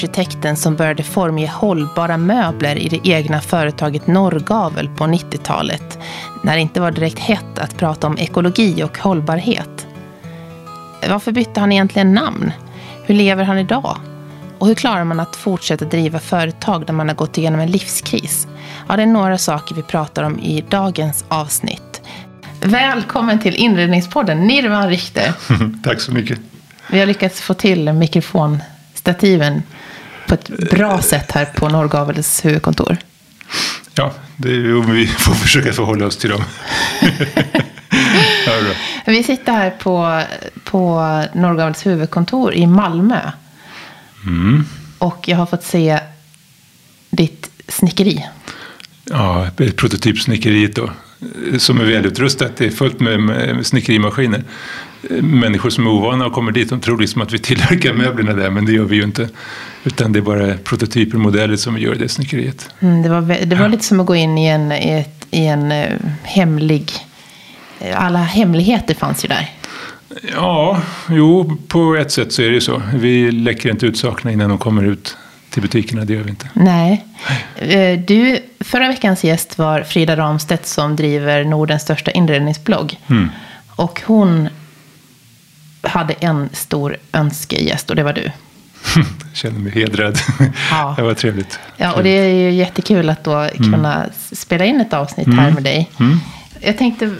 arkitekten som började formge hållbara möbler i det egna företaget Norrgavel på 90-talet, när det inte var direkt hett att prata om ekologi och hållbarhet. Varför bytte han egentligen namn? Hur lever han idag? Och hur klarar man att fortsätta driva företag när man har gått igenom en livskris? Ja, det är några saker vi pratar om i dagens avsnitt. Välkommen till Inredningspodden, Nirvan Richter. Tack så mycket. Vi har lyckats få till mikrofonstativen på ett bra sätt här på Norrgavels huvudkontor. Ja, det är, vi får försöka förhålla oss till dem. ja, vi sitter här på, på Norrgavels huvudkontor i Malmö. Mm. Och jag har fått se ditt snickeri. Ja, prototypsnickeriet då. Som är välutrustat. Det är fullt med, med snickerimaskiner. Människor som är ovana och kommer dit, de tror liksom att vi tillverkar möblerna där, men det gör vi ju inte. Utan det är bara prototyper och modeller som vi gör det snickeriet. Mm, det var, det var ja. lite som att gå in i en, i ett, i en uh, hemlig... Alla hemligheter fanns ju där. Ja, jo, på ett sätt så är det ju så. Vi läcker inte ut sakerna innan de kommer ut till butikerna, det gör vi inte. Nej. Eh, du, förra veckans gäst var Frida Ramstedt som driver Nordens största inredningsblogg. Mm. Och hon hade en stor önskegäst och det var du. Jag känner mig hedrad. Ja. Det var trevligt. Ja, och det är ju jättekul att då mm. kunna mm. spela in ett avsnitt här mm. med dig. Mm. Jag tänkte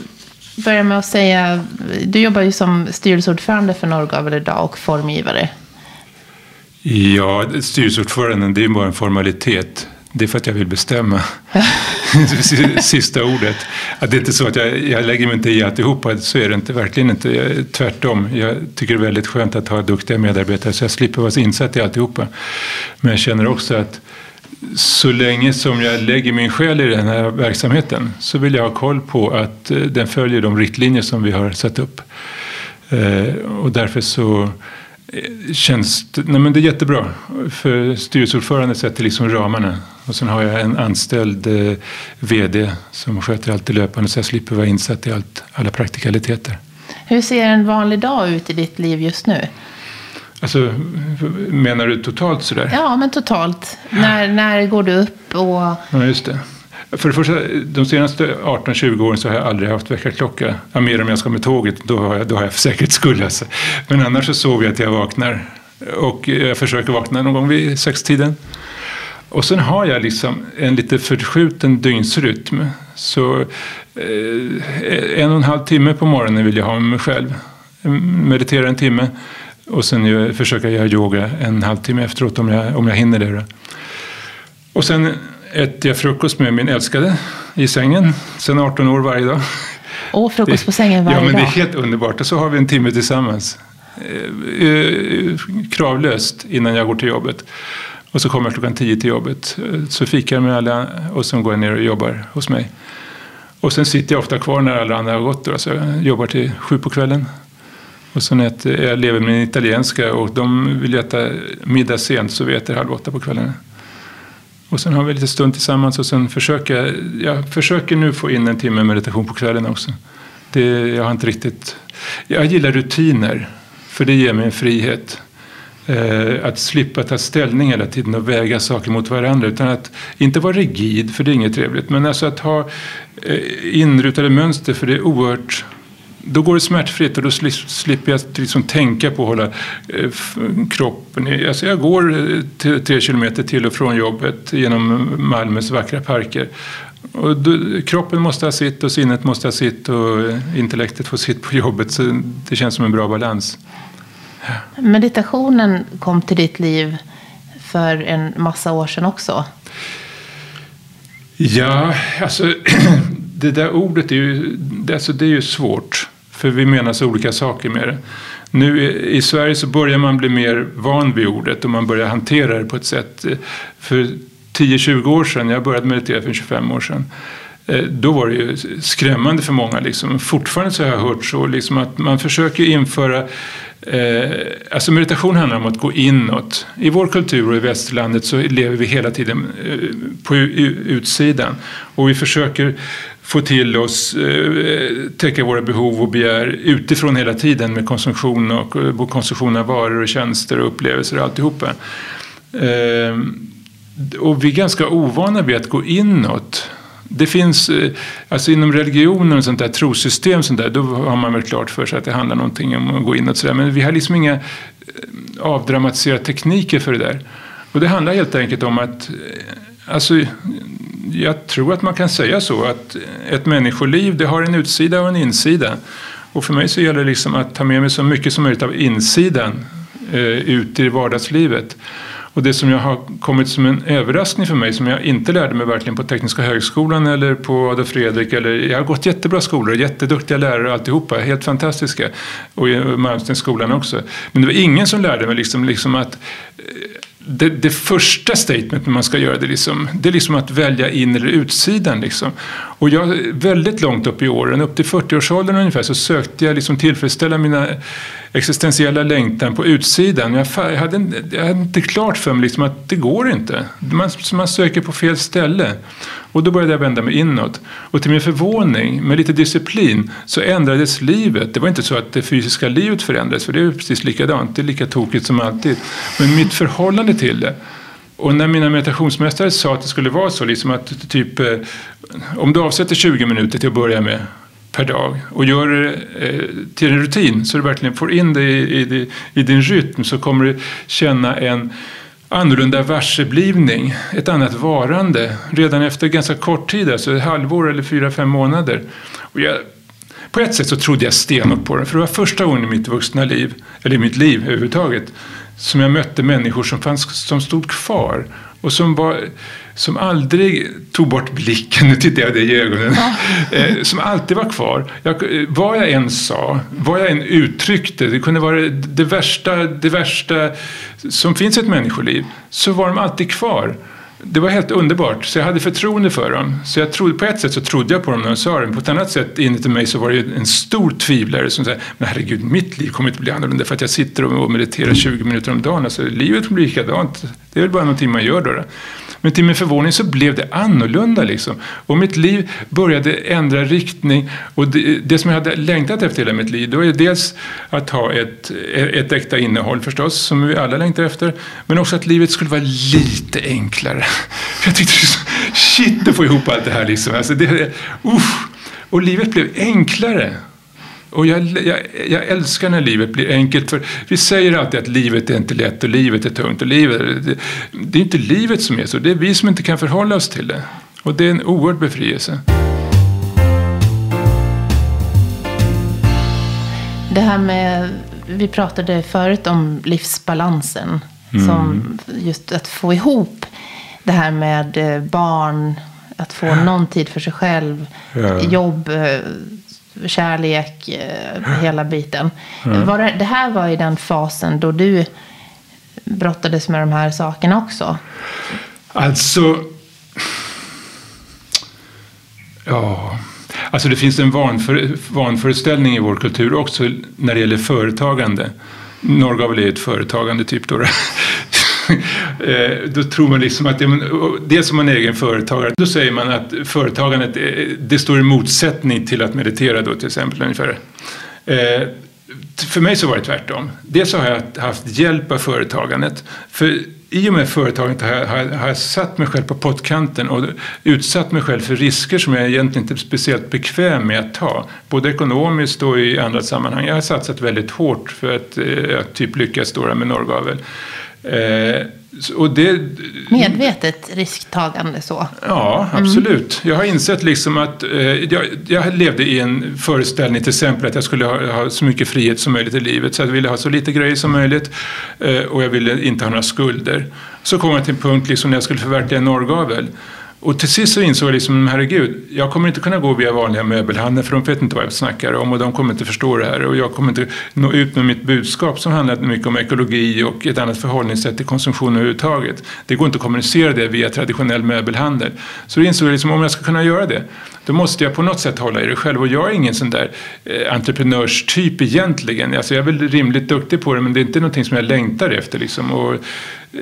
börja med att säga, du jobbar ju som styrelseordförande för Norrgavel idag och formgivare. Ja, styrelseordföranden det är bara en formalitet. Det är för att jag vill bestämma. Sista ordet. Att det är inte så att jag, jag lägger mig inte i alltihopa, så är det inte, verkligen inte. Jag, tvärtom, jag tycker det är väldigt skönt att ha duktiga medarbetare så jag slipper vara så insatt i alltihopa. Men jag känner också att så länge som jag lägger min själ i den här verksamheten så vill jag ha koll på att eh, den följer de riktlinjer som vi har satt upp. Eh, och därför så eh, känns det, nej men det är jättebra. För styrelseordförande sätter liksom ramarna. Och sen har jag en anställd VD som sköter allt det löpande så jag slipper vara insatt i allt, alla praktikaliteter. Hur ser en vanlig dag ut i ditt liv just nu? Alltså, menar du totalt sådär? Ja, men totalt. När, när går du upp och... Ja, just det. För det första, de senaste 18-20 åren så har jag aldrig haft väckarklocka. Ja, mer om jag ska med tåget, då har jag, då har jag för säkerhets skull. Alltså. Men annars så sover jag till jag vaknar. Och jag försöker vakna någon gång vid sextiden. Och sen har jag liksom en lite förskjuten dygnsrytm. Så eh, en och en halv timme på morgonen vill jag ha med mig själv. Meditera en timme. Och sen försöka göra yoga en halvtimme efteråt om jag, om jag hinner det. Då. Och sen äter jag frukost med min älskade i sängen. Sen 18 år varje dag. Och frukost på sängen varje dag? Ja, men det är helt underbart. Och så har vi en timme tillsammans. Eh, eh, kravlöst innan jag går till jobbet. Och så kommer jag klockan tio till jobbet. Eh, så fikar jag med alla och sen går jag ner och jobbar hos mig. Och sen sitter jag ofta kvar när alla andra har gått. Då, så jag jobbar till sju på kvällen. Och sen äter, jag lever med min italienska och de vill äta middag sent så vi äter halv åtta på kvällen. Och sen har vi lite stund tillsammans och sen försöker jag försöker nu få in en timme meditation på kvällen också. Det, jag har inte riktigt... Jag gillar rutiner, för det ger mig en frihet. Eh, att slippa ta ställning hela tiden och väga saker mot varandra. Utan att inte vara rigid, för det är inget trevligt. Men alltså att ha eh, inrutade mönster, för det är oerhört då går det smärtfritt och då slipper jag liksom tänka på att hålla eh, kroppen kroppen alltså Jag går eh, tre kilometer till och från jobbet genom Malmös vackra parker. Och då, kroppen måste ha sitt och sinnet måste ha sitt och eh, intellektet får sitt på jobbet. Så det känns som en bra balans. Meditationen kom till ditt liv för en massa år sedan också. Ja, alltså det där ordet är ju, alltså det är ju svårt. För vi menar så olika saker med det. Nu i Sverige så börjar man bli mer van vid ordet och man börjar hantera det på ett sätt. Eh, för 10-20 år sedan, jag började meditera för 25 år sedan, eh, då var det ju skrämmande för många. Liksom. Fortfarande så har jag hört så liksom att man försöker införa Eh, alltså meditation handlar om att gå inåt. I vår kultur och i västerlandet så lever vi hela tiden eh, på utsidan. Och vi försöker få till oss, eh, täcka våra behov och begär utifrån hela tiden med konsumtion och eh, konsumtion av varor och tjänster och upplevelser och alltihopa. Eh, och vi är ganska ovana vid att gå inåt. Det finns, eh, alltså inom religionen och sånt där trossystem, sånt där, då har man väl klart för sig att det handlar någonting om att gå inåt. Sådär. Men vi har liksom inga eh, avdramatiserade tekniker för det där. Och det handlar helt enkelt om att, eh, alltså, jag tror att man kan säga så, att ett människoliv det har en utsida och en insida. Och för mig så gäller det liksom att ta med mig så mycket som möjligt av insidan eh, ut i vardagslivet. Och det som jag har kommit som en överraskning för mig som jag inte lärde mig verkligen på Tekniska högskolan eller på Adolf Fredrik. Eller, jag har gått jättebra skolor, jätteduktiga lärare och alltihopa, helt fantastiska. Och i Malmstensskolan också. Men det var ingen som lärde mig liksom, liksom att eh, det, det, första statementet man ska göra det, liksom, det är liksom att välja in eller utsidan. Liksom. Och jag, väldigt långt upp i åren, upp till 40-årsåldern ungefär, så sökte jag liksom tillfredsställa mina existentiella längtan på utsidan. Jag, jag, hade, jag hade inte klart för mig liksom att det går inte. Man, man söker på fel ställe. Och då började jag vända mig inåt. Och till min förvåning, med lite disciplin, så ändrades livet. Det var inte så att det fysiska livet förändrades, för det är precis likadant. Det är lika tokigt som alltid. Men mitt förhållande till det. Och när mina meditationsmästare sa att det skulle vara så, liksom att typ, eh, om du avsätter 20 minuter till att börja med per dag och gör det eh, till en rutin så du verkligen får in det i, i, i din rytm så kommer du känna en annorlunda varseblivning, ett annat varande redan efter ganska kort tid, alltså ett halvår eller fyra, fem månader. Och jag, på ett sätt så trodde jag stenhårt på det, för det var första gången i mitt vuxna liv, eller i mitt liv överhuvudtaget, som jag mötte människor som, fanns, som stod kvar och som, var, som aldrig tog bort blicken, nu tittar jag dig i ögonen. Eh, som alltid var kvar. Jag, vad jag än sa, vad jag än uttryckte, det kunde vara det värsta, det värsta som finns i ett människoliv, så var de alltid kvar. Det var helt underbart, så jag hade förtroende för dem. Så jag trodde, på ett sätt så trodde jag på dem när de sa det, men på ett annat sätt inuti mig så var det en stor tvivlare som sa men herregud, mitt liv kommer inte bli annorlunda för att jag sitter och mediterar 20 minuter om dagen. Alltså, livet blir likadant. Det är väl bara någonting man gör då. då. Men till min förvåning så blev det annorlunda. Liksom. Och mitt liv började ändra riktning. Och det, det, som jag hade längtat efter hela mitt liv, då är dels att ha ett, ett äkta innehåll förstås, som vi alla längtar efter. Men också att livet skulle vara lite enklare. Jag tyckte, shit att få ihop allt det här liksom. Alltså det, uh, och livet blev enklare. Och jag, jag, jag, älskar när livet blir enkelt. För vi säger alltid att livet är inte lätt och livet är tungt. Och livet, det, det är inte livet som är så, det är vi som inte kan förhålla oss till det. Och det är en oerhörd befrielse. Det här med, vi pratade förut om livsbalansen. Mm. Som just att få ihop det här med eh, barn, att få någon tid för sig själv, ja. jobb, eh, kärlek, eh, hela biten. Mm. Var det, det här var i den fasen då du brottades med de här sakerna också? Alltså... Ja... Alltså det finns en vanför, vanföreställning i vår kultur också när det gäller företagande. Norrgavel är ett företagande typ då. Eh, då tror man liksom att dels som man är egen företagare, då säger man att företagandet eh, det står i motsättning till att meditera då till exempel ungefär. Eh, för mig så var det tvärtom. Dels har jag haft hjälp av företagandet. För i och med företagandet har jag, har jag satt mig själv på pottkanten och utsatt mig själv för risker som jag egentligen inte är speciellt bekväm med att ta. Både ekonomiskt och i andra sammanhang. Jag har satsat väldigt hårt för att, att eh, typ lyckas då med Norrgavel. Eh, och det, Medvetet risktagande så? Ja, absolut. Mm. Jag har insett liksom att eh, jag, jag, levde i en föreställning till exempel att jag skulle ha, ha, så mycket frihet som möjligt i livet. Så jag ville ha så lite grejer som möjligt eh, och jag ville inte ha några skulder. Så kom jag till en punkt liksom när jag skulle förverkliga en norrgavel. Och till sist så insåg jag liksom, herregud, jag kommer inte kunna gå via vanliga möbelhandlar för de vet inte vad jag snackar om och de kommer inte förstå det här och jag kommer inte nå ut med mitt budskap som handlar mycket om ekologi och ett annat förhållningssätt till konsumtion överhuvudtaget. Det går inte att kommunicera det via traditionell möbelhandel. Så då insåg jag liksom, om jag ska kunna göra det, då måste jag på något sätt hålla i det själv och jag är ingen sån där eh, entreprenörstyp egentligen. Alltså jag är väl rimligt duktig på det men det är inte någonting som jag längtar efter liksom. Och, eh,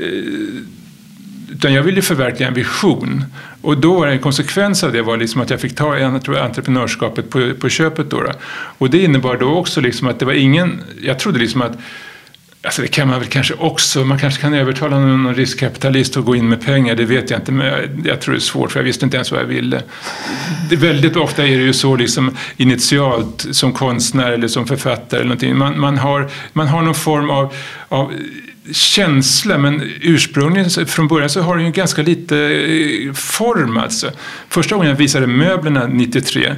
utan jag ville förverkliga en vision. Och då var en konsekvens av det var liksom att jag fick ta jag tror, entreprenörskapet på, på köpet. Då, då, Och det innebar då också liksom att det var ingen, jag trodde liksom att Alltså det kan man väl kanske också. Man kanske kan övertala någon riskkapitalist att gå in med pengar. Det vet jag inte. Men jag tror det är svårt för jag visste inte ens vad jag ville. Det, väldigt ofta är det ju så liksom initialt som konstnär eller som författare. Eller någonting. Man, man, har, man har någon form av, av känsla men ursprungligen från början så har den ju ganska lite eh, form alltså. Första gången jag visade möblerna 93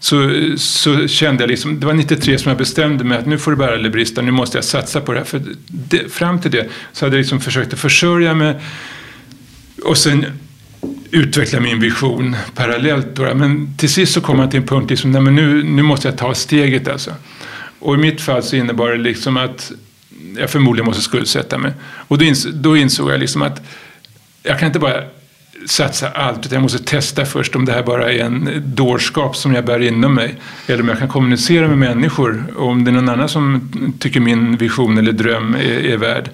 så, så kände jag liksom, det var 93 som jag bestämde mig att nu får det bära eller brista, nu måste jag satsa på det här. För det, fram till det så hade jag liksom försökt att försörja mig och sen utveckla min vision parallellt. Då. Men till sist så kom man till en punkt, liksom, nej, men nu, nu måste jag ta steget alltså. Och i mitt fall så innebar det liksom att jag förmodligen måste skuldsätta mig. Och då, ins då insåg jag liksom att jag kan inte bara satsa allt utan jag måste testa först om det här bara är en dårskap som jag bär inom mig. Eller om jag kan kommunicera med människor och om det är någon annan som tycker min vision eller dröm är, är värd.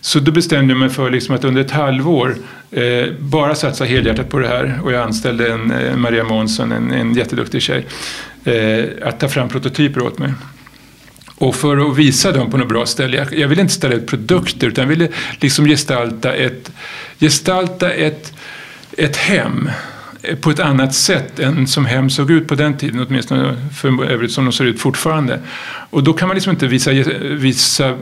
Så då bestämde jag mig för liksom att under ett halvår eh, bara satsa helhjärtat på det här och jag anställde en, eh, Maria Månsson, en, en jätteduktig tjej, eh, att ta fram prototyper åt mig. Och för att visa dem på något bra ställe, jag, jag ville inte ställa ut produkter utan jag ville liksom gestalta ett, gestalta ett, ett hem på ett annat sätt än som hem såg ut på den tiden, åtminstone för övrigt som de ser ut fortfarande. Och då kan man liksom inte visa, visa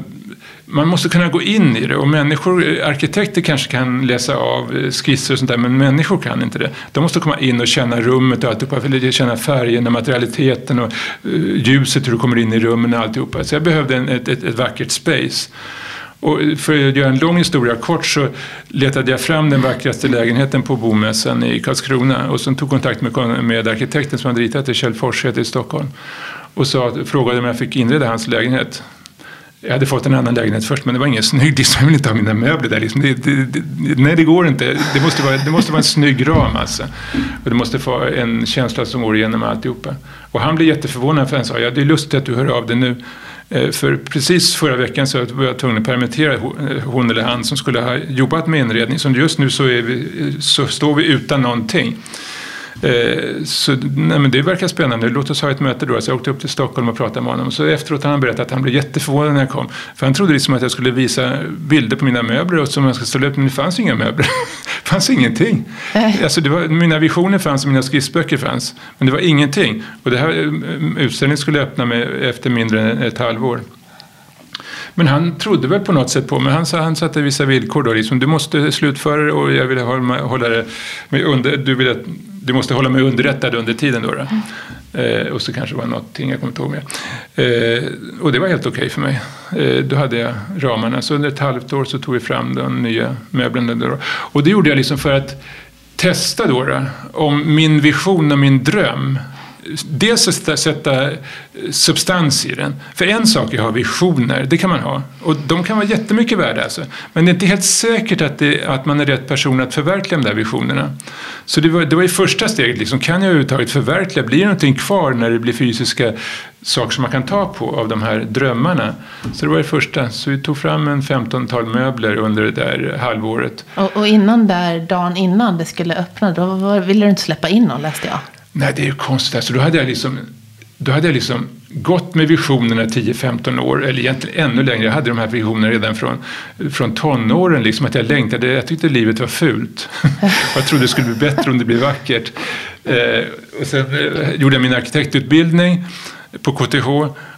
man måste kunna gå in i det och människor, arkitekter kanske kan läsa av eh, skisser och sånt där men människor kan inte det. De måste komma in och känna rummet och alltihopa, känna färgerna, materialiteten och eh, ljuset, hur du kommer in i rummen och alltihopa. Så jag behövde en, ett, ett, ett vackert space. Och för att göra en lång historia kort så letade jag fram den vackraste lägenheten på bomässan i Karlskrona och sen tog kontakt med, med arkitekten som hade ritat det, Kjell Forshed i Stockholm. Och sa, frågade om jag fick inreda hans lägenhet. Jag hade fått en annan lägenhet först men det var ingen snygg disk. Jag vill inte ha mina möbler där. Liksom. Det, det, det, nej, det går inte. Det måste, vara, det måste vara en snygg ram alltså. Och det måste få en känsla som går igenom alltihopa. Och han blev jätteförvånad för han sa, ja det är lustigt att du hör av dig nu. Eh, för precis förra veckan så var jag tvungen att permittera eh, hon eller han som skulle ha jobbat med inredning. Så just nu så, vi, så står vi utan någonting. Eh, så nej, men det verkar spännande. Låt oss ha ett möte då. Så jag åkte upp till Stockholm och pratade med honom. Så efteråt har han berättat att han blev jätteförvånad när jag kom. För han trodde liksom att jag skulle visa bilder på mina möbler som jag ska ställa upp. Men det fanns inga möbler. det fanns ingenting. Äh. Alltså, var, mina visioner fanns och mina skissböcker fanns. Men det var ingenting. Och det här eh, utställningen skulle öppna med efter mindre än ett halvår. Men han trodde väl på något sätt på mig. Han, han satte vissa villkor då. Liksom, du måste slutföra det och jag vill hålla, hålla det med under, du, vill, du måste hålla mig underrättad under tiden. Då, då. Eh, och så kanske det var någonting, jag kommer inte ihåg mer. Eh, och det var helt okej okay för mig. Eh, då hade jag ramarna. Så under ett halvt år så tog vi fram de nya möblerna. Då. Och det gjorde jag liksom för att testa då, då om min vision och min dröm dels att sätta substans i den. För en sak är att ha visioner, det kan man ha. Och de kan vara jättemycket värda alltså. Men det är inte helt säkert att, det, att man är rätt person att förverkliga de där visionerna. Så det var, det var ju första steget, liksom, kan jag överhuvudtaget förverkliga? Blir det någonting kvar när det blir fysiska saker som man kan ta på av de här drömmarna? Så det var det första. Så vi tog fram en 15-tal möbler under det där halvåret. Och, och innan där, dagen innan det skulle öppna, då ville du inte släppa in någon läste jag. Nej, det är ju konstigt. Alltså, då hade jag liksom, då hade jag liksom gått med visionerna 10-15 år, eller egentligen ännu längre. Jag hade de här visionerna redan från, från tonåren, liksom, att jag längtade. Jag tyckte livet var fult. jag trodde det skulle bli bättre om det blev vackert. Eh, och sen eh, gjorde jag min arkitektutbildning på KTH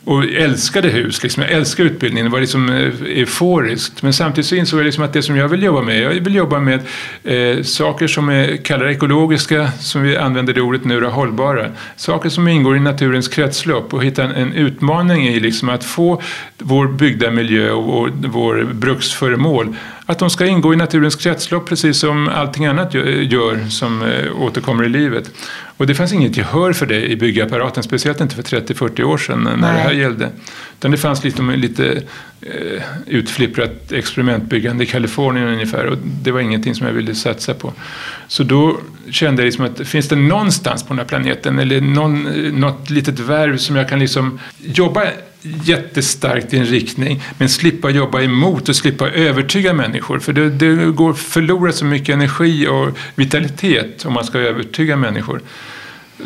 och älskade hus. Liksom. Jag älskade utbildningen, det var liksom eh, euforiskt. Men samtidigt så insåg jag liksom att det som jag vill jobba med, jag vill jobba med eh, saker som är kallar ekologiska, som vi använder det ordet nu, hållbara. Saker som ingår i naturens kretslopp och hitta en, en utmaning i liksom att få vår byggda miljö och vår, vår bruksföremål att de ska ingå i naturens kretslopp precis som allting annat gör som eh, återkommer i livet. Och det fanns inget gehör för det i byggapparaten, speciellt inte för 30-40 år sedan när Nej. det här gällde. Utan det fanns liksom lite eh, utflipprat experimentbyggande i Kalifornien ungefär och det var ingenting som jag ville satsa på. Så då kände jag liksom att finns det någonstans på den här planeten eller någon, eh, något litet värv som jag kan liksom jobba jättestarkt i en riktning men slippa jobba emot och slippa övertyga människor. För det, det går förlora så mycket energi och vitalitet om man ska övertyga människor.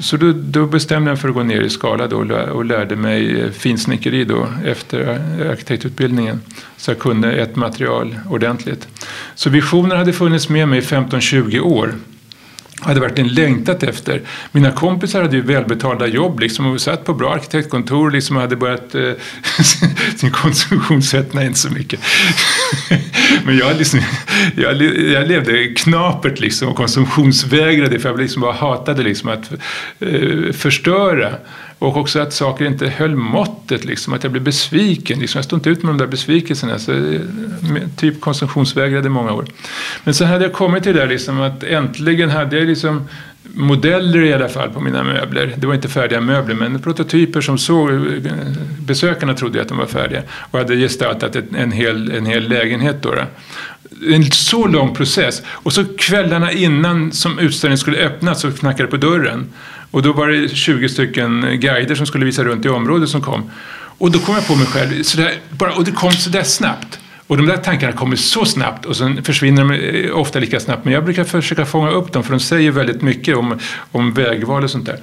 Så då, då, bestämde jag mig för att gå ner i skala då och lärde mig eh, finsnickeri då efter arkitektutbildningen. Så jag kunde ett material ordentligt. Så visionen hade funnits med mig i 15-20 år hade verkligen längtat efter. Mina kompisar hade ju välbetalda jobb liksom, och satt på bra arkitektkontor liksom, och hade börjat eh, sin konsumtionssättna nej inte så mycket. Men jag, liksom, jag, jag levde knapert liksom, och konsumtionsvägrade för jag liksom bara hatade liksom, att eh, förstöra. Och också att saker inte höll måttet, liksom, att jag blev besviken. Liksom. Jag stod inte ut med de där besvikelserna. Så, eh, typ konsumtionsvägrade i många år. Men sen hade jag kommit till det där liksom, att äntligen hade jag liksom modeller i alla fall på mina möbler. Det var inte färdiga möbler men prototyper som såg, eh, besökarna trodde att de var färdiga och hade gestaltat en hel, en hel lägenhet. Då, då. En så lång process och så kvällarna innan som utställningen skulle öppnas så knackade det på dörren. Och då var det 20 stycken guider som skulle visa runt i området som kom. Och då kom jag på mig själv, sådär, bara, och det kom sådär snabbt. Och de där tankarna kommer så snabbt och sen försvinner de eh, ofta lika snabbt. Men jag brukar försöka fånga upp dem för de säger väldigt mycket om, om vägval och sånt där.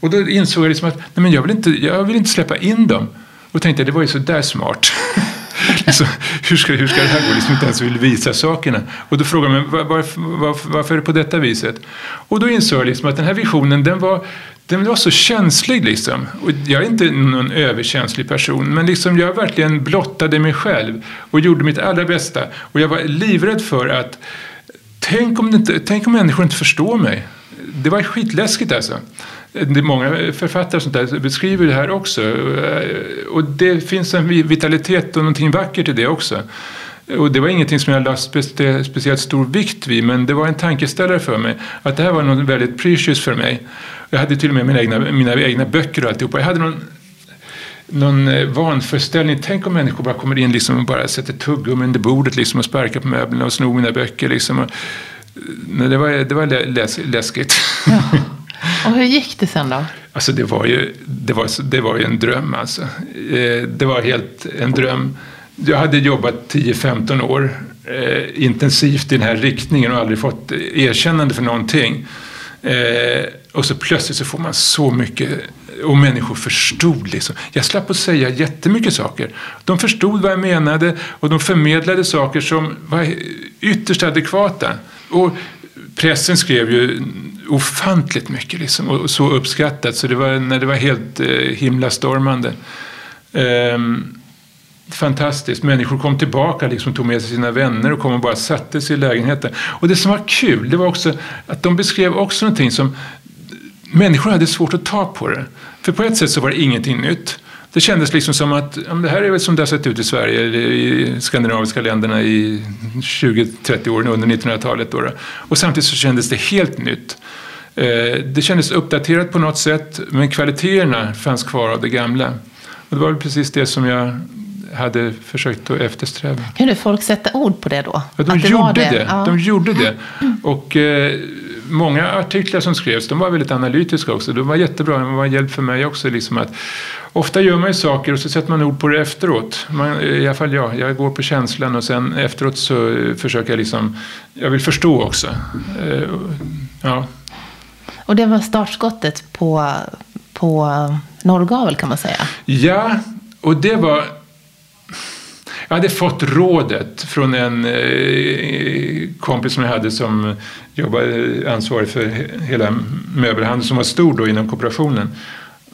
Och då insåg jag liksom att nej, men jag, vill inte, jag vill inte släppa in dem. Och tänkte det var ju så där smart. liksom, hur, ska, hur ska det här gå? Liksom inte ens vill visa sakerna. Och då frågar man var, var, var, varför är det på detta viset? Och då insåg jag liksom att den här visionen den var, den var så känslig. Liksom. Och jag är inte någon överkänslig person men liksom jag verkligen blottade mig själv och gjorde mitt allra bästa. Och jag var livrädd för att tänk om, inte, tänk om människor inte förstår mig. Det var skitläskigt alltså. Det är många författare som beskriver det här också. Eh, och det finns en vitalitet och någonting vackert i det också. Och det var ingenting som jag lade spe speciellt stor vikt vid men det var en tankeställare för mig. Att det här var något väldigt precious för mig. Jag hade till och med mina egna, mina egna böcker och alltihopa. Jag hade någon, någon eh, vanföreställning. Tänk om människor bara kommer in liksom och bara sätter tuggummi under bordet liksom och sparkar på möblerna och snor mina böcker. Liksom. Och, det var, det var läs, läskigt. Ja. Och hur gick det sen då? Alltså det var ju, det var, det var ju en dröm alltså. Eh, det var helt en dröm. Jag hade jobbat 10-15 år eh, intensivt i den här riktningen och aldrig fått erkännande för någonting. Eh, och så plötsligt så får man så mycket och människor förstod. Liksom. Jag slapp att säga jättemycket saker. De förstod vad jag menade och de förmedlade saker som var ytterst adekvata. Och pressen skrev ju ofantligt mycket liksom, och så uppskattat så det var, när det var helt eh, himlastormande. Ehm, fantastiskt. Människor kom tillbaka, liksom, tog med sig sina vänner och kom och bara satte sig i lägenheten. Och det som var kul, det var också att de beskrev också någonting som människor hade svårt att ta på det. För på ett sätt så var det ingenting nytt. Det kändes liksom som att ja, det här är väl som det har sett ut i Sverige, i skandinaviska länderna i 20-30 år under 1900-talet. Då. Och samtidigt så kändes det helt nytt. Eh, det kändes uppdaterat på något sätt men kvaliteterna fanns kvar av det gamla. Och det var väl precis det som jag hade försökt att eftersträva. Kunde folk sätta ord på det då? Ja, de, det gjorde det. det. Ja. de gjorde det. Och eh, många artiklar som skrevs, de var väldigt analytiska också. De var jättebra, de var en hjälp för mig också. Liksom att, ofta gör man ju saker och så sätter man ord på det efteråt. Man, I alla fall jag, jag går på känslan och sen efteråt så försöker jag liksom, jag vill förstå också. Eh, ja. Och det var startskottet på, på Norrgavel kan man säga? Ja, och det var jag hade fått rådet från en eh, kompis som jag hade som jobbade ansvarig för hela möbelhandeln som var stor då inom kooperationen.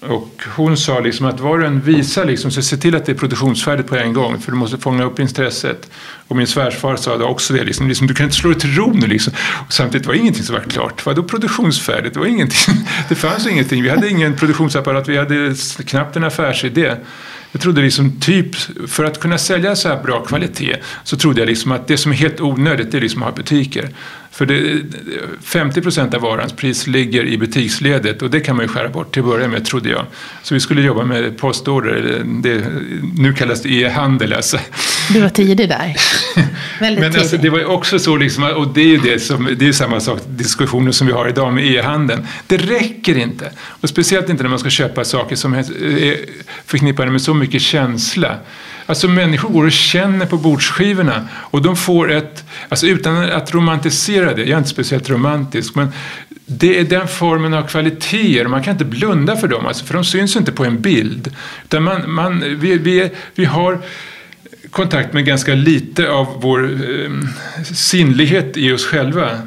Och hon sa liksom att var du än visar liksom, så se till att det är produktionsfärdigt på en gång för du måste fånga upp intresset. Och min svärfar sa det också det, liksom, liksom, du kan inte slå dig till ro nu. Liksom. Och samtidigt var ingenting som var klart. Vadå produktionsfärdigt? Det var ingenting. Det fanns ingenting. Vi hade ingen produktionsapparat, vi hade knappt en affärsidé. Jag trodde liksom typ, för att kunna sälja så här bra kvalitet så trodde jag liksom att det som är helt onödigt det är liksom att ha butiker. För det, 50 procent av varans pris ligger i butiksledet och det kan man ju skära bort till att börja med trodde jag. Så vi skulle jobba med postorder, det, nu kallas det e-handel alltså. Du var tidig där. Väldigt Men alltså, det var också så, liksom, och det är ju det som, det är samma sak, diskussioner som vi har idag med e-handeln. Det räcker inte. Och speciellt inte när man ska köpa saker som är förknippade med så mycket känsla. Alltså människor går och känner på bordsskivorna och de får ett, alltså utan att romantisera det, jag är inte speciellt romantisk, men det är den formen av kvaliteter, man kan inte blunda för dem, alltså, för de syns inte på en bild. Utan man, man, vi, vi, vi har kontakt med ganska lite av vår eh, sinnlighet i oss själva.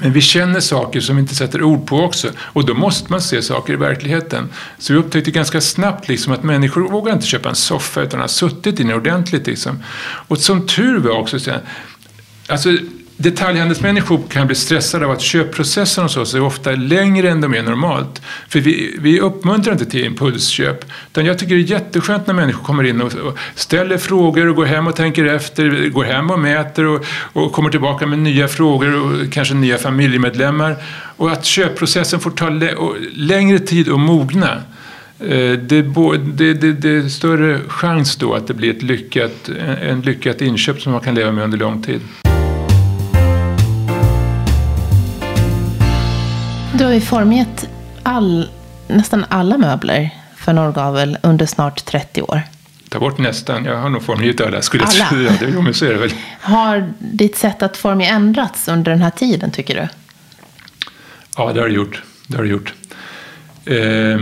Men vi känner saker som vi inte sätter ord på också och då måste man se saker i verkligheten. Så vi upptäckte ganska snabbt liksom att människor vågar inte köpa en soffa utan har suttit i den ordentligt. Liksom. Och som tur var också, alltså Detaljhandelsmänniskor kan bli stressade av att köpprocessen hos oss är ofta längre än de är normalt. För vi, vi uppmuntrar inte till impulsköp. Utan jag tycker det är jätteskönt när människor kommer in och, och ställer frågor och går hem och tänker efter, går hem och mäter och, och kommer tillbaka med nya frågor och kanske nya familjemedlemmar. Och att köpprocessen får ta längre tid att mogna. Eh, det, det, det, det är större chans då att det blir ett lyckat, en lyckat inköp som man kan leva med under lång tid. Du har ju formgett all, nästan alla möbler för Norrgavel under snart 30 år. Ta bort nästan, jag har nog formgett alla skulle alla. jag. Ja, det, men så är det väl. Har ditt sätt att formge ändrats under den här tiden tycker du? Ja, det har det gjort. Det har det gjort. Eh,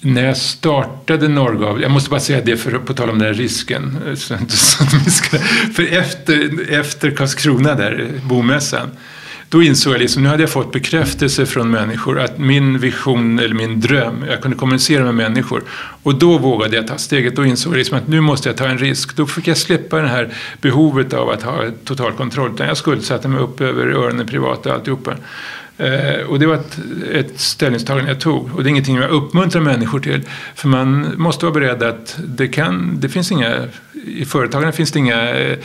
när jag startade Norrgavel, jag måste bara säga det för, på tal om den här risken. För efter, efter Karlskrona där, bomässan, då insåg jag liksom, nu hade jag fått bekräftelse från människor att min vision eller min dröm, jag kunde kommunicera med människor. Och då vågade jag ta steget. Då insåg jag liksom att nu måste jag ta en risk. Då fick jag släppa det här behovet av att ha total kontroll. Jag skuldsatte mig upp över öronen privat och alltihopa. Eh, och det var ett, ett ställningstagande jag tog. Och det är ingenting jag uppmuntrar människor till. För man måste vara beredd att det kan, det finns inga, i företagen finns det inga eh,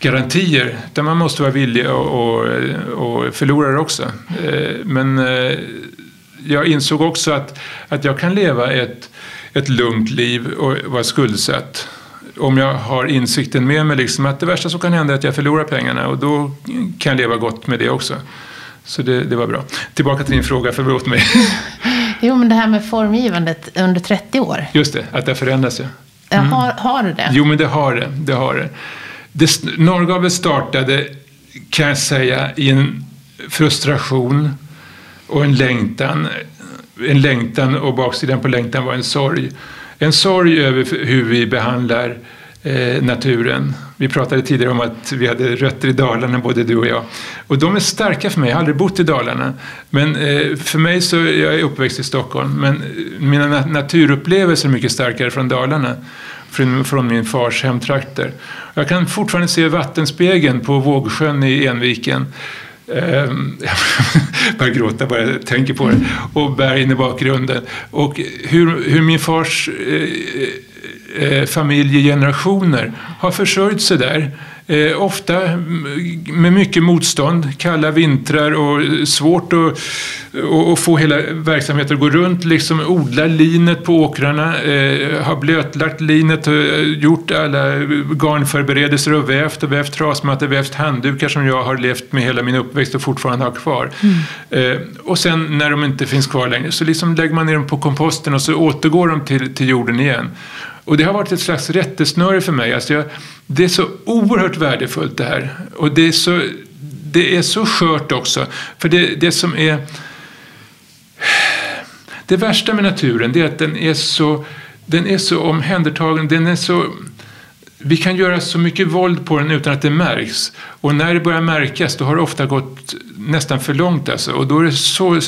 garantier. Utan man måste vara villig och, och, och förlora det också. Eh, men eh, jag insåg också att, att jag kan leva ett, ett lugnt liv och vara skuldsatt om jag har insikten med mig liksom att det värsta som kan hända är att jag förlorar pengarna och då kan jag leva gott med det också. Så det, det var bra. Tillbaka till din fråga, förlåt mig. jo, men det här med formgivandet under 30 år. Just det, att det förändras ja. Mm. Har, har det det? Jo, men det har det. det, har det. det Norrgavel startade, kan jag säga, i en frustration och en längtan. En längtan och baksidan på längtan var en sorg. En sorg över hur vi behandlar eh, naturen. Vi pratade tidigare om att vi hade rötter i Dalarna, både du och jag. Och de är starka för mig. Jag har aldrig bott i Dalarna. Men eh, för mig så, jag är uppväxt i Stockholm, men eh, mina nat naturupplevelser är mycket starkare från Dalarna. Från, från min fars hemtrakter. Jag kan fortfarande se vattenspegeln på Vågsjön i Enviken. Eh, jag börjar gråta bara jag tänker på det. Och bergen i bakgrunden. Och hur, hur min fars eh, eh, familjegenerationer har försörjt sig där. Eh, ofta med mycket motstånd, kalla vintrar och svårt att, att få hela verksamheten att gå runt. Liksom odla linet på åkrarna, eh, ha blötlagt linet, och gjort alla garnförberedelser och vävt och vävt trasmattor, vävt handdukar som jag har levt med hela min uppväxt och fortfarande har kvar. Mm. Eh, och sen när de inte finns kvar längre så liksom lägger man ner dem på komposten och så återgår de till, till jorden igen. Och det har varit ett slags rättesnöre för mig. Alltså jag, det är så oerhört värdefullt det här. Och det är så, det är så skört också. För det, det som är... Det värsta med naturen det är att den är så, den är så omhändertagen. Den är så vi kan göra så mycket våld på den utan att det märks. Och när det börjar märkas då har det ofta gått nästan för långt. Alltså. Och då är det, så,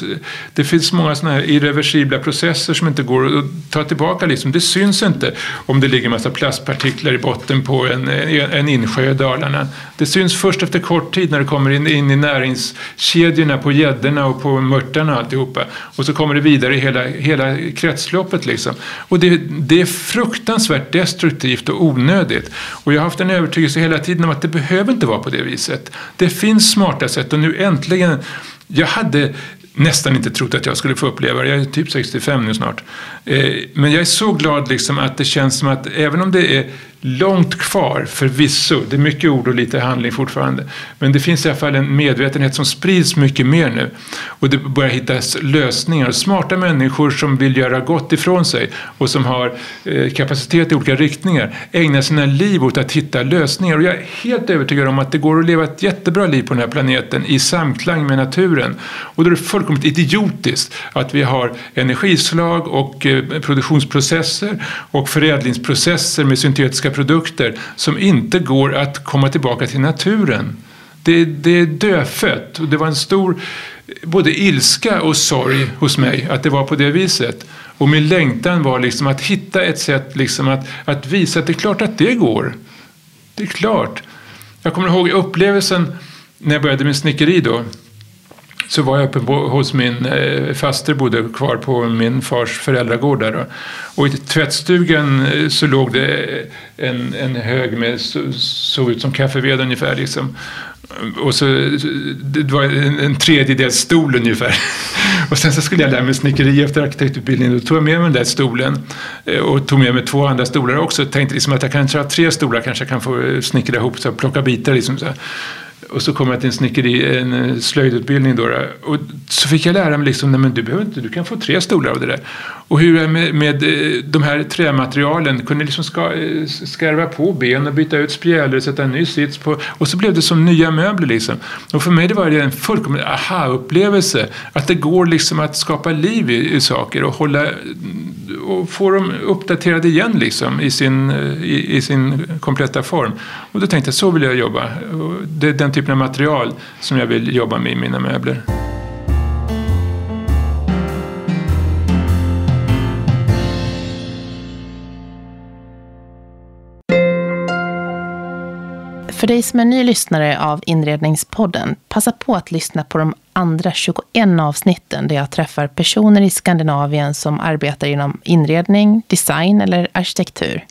det finns många sådana här irreversibla processer som inte går att ta tillbaka. Liksom. Det syns inte om det ligger en massa plastpartiklar i botten på en, en insjö i Dalarna. Det syns först efter kort tid när det kommer in, in i näringskedjorna på gäddorna och på mörtarna och alltihopa. Och så kommer det vidare i hela, hela kretsloppet. Liksom. Och det, det är fruktansvärt destruktivt och onödigt. Och jag har haft en övertygelse hela tiden om att det behöver inte vara på det viset. Det finns smarta sätt och nu äntligen, jag hade nästan inte trott att jag skulle få uppleva det. Jag är typ 65 nu snart. Eh, men jag är så glad liksom att det känns som att även om det är långt kvar förvisso. Det är mycket ord och lite handling fortfarande. Men det finns i alla fall en medvetenhet som sprids mycket mer nu. Och det börjar hittas lösningar. Smarta människor som vill göra gott ifrån sig och som har eh, kapacitet i olika riktningar ägnar sina liv åt att hitta lösningar. Och jag är helt övertygad om att det går att leva ett jättebra liv på den här planeten i samklang med naturen. Och då är det fullkomligt idiotiskt att vi har energislag och eh, produktionsprocesser och förädlingsprocesser med syntetiska produkter som inte går att komma tillbaka till naturen. Det, det är dödfött och det var en stor både ilska och sorg hos mig att det var på det viset. Och min längtan var liksom att hitta ett sätt liksom att, att visa att det är klart att det går. Det är klart. Jag kommer ihåg upplevelsen när jag började med snickeri då så var jag uppe hos min eh, faster, bodde kvar på min fars föräldragård där. Då. Och i tvättstugan eh, så låg det en, en hög med, så, såg ut som kaffeved ungefär. Liksom. Och så, det var en, en tredjedel stol ungefär. Och sen så skulle jag lära mig snickeri efter arkitektutbildningen. Då tog jag med mig den där stolen eh, och tog med mig två andra stolar också. Tänkte liksom att jag kanske har tre stolar kanske jag kan få eh, snickra ihop, så plocka bitar. Liksom så och så kom jag till en snickeri, en eh, slöjdutbildning då. Och så fick jag lära mig liksom, nej men du behöver inte, du kan få tre stolar av det där. Och hur jag med, med eh, de här trämaterialen kunde liksom ska, eh, skarva på ben och byta ut spjälor, och sätta en ny sits på. Och så blev det som nya möbler liksom. Och för mig det var det en fullkomlig aha-upplevelse. Att det går liksom att skapa liv i, i saker och hålla och få dem uppdaterade igen liksom i sin, eh, i, i, sin kompletta form. Och då tänkte jag så vill jag jobba. Det är den typen av material som jag vill jobba med i mina möbler. För dig som är ny lyssnare av Inredningspodden, passa på att lyssna på de andra 21 avsnitten där jag träffar personer i Skandinavien som arbetar inom inredning, design eller arkitektur.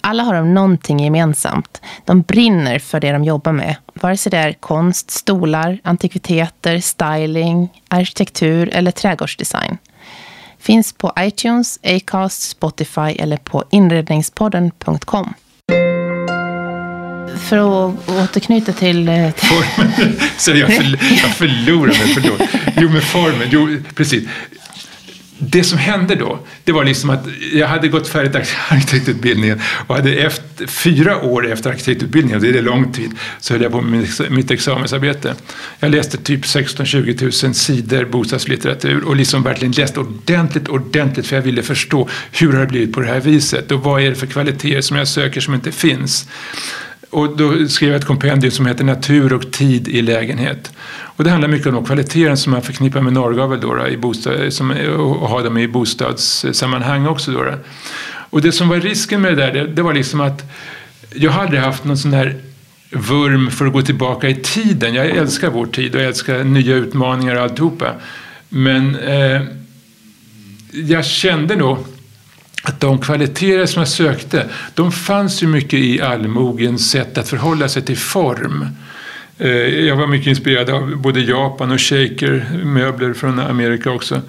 Alla har de någonting gemensamt. De brinner för det de jobbar med. Vare sig det är konst, stolar, antikviteter, styling, arkitektur eller trädgårdsdesign. Finns på iTunes, Acast, Spotify eller på inredningspodden.com för att återknyta till... Eh, formen. Så jag, förl jag förlorar mig, förlåt. Jo, men formen. Jo, precis. Det som hände då, det var liksom att jag hade gått färdigt arkitektutbildningen och hade efter, fyra år efter arkitektutbildningen, och det är lång tid, så höll jag på med mitt examensarbete. Jag läste typ 16-20 000 sidor bostadslitteratur och liksom verkligen läste ordentligt, ordentligt för jag ville förstå hur har det blivit på det här viset och vad är det för kvaliteter som jag söker som inte finns och då skrev jag ett kompendium som heter Natur och tid i lägenhet. Och det handlar mycket om de kvaliteter som man förknippar med norrgavel då, då, i bostad, som, och har dem i bostadssammanhang också. Då, då. Och det som var risken med det där, det, det var liksom att jag hade haft någon sån här vurm för att gå tillbaka i tiden. Jag älskar vår tid och jag älskar nya utmaningar och alltihopa. Men eh, jag kände nog att de kvaliteter som jag sökte, de fanns ju mycket i allmogens sätt att förhålla sig till form. Eh, jag var mycket inspirerad av både Japan och shaker, möbler från Amerika också.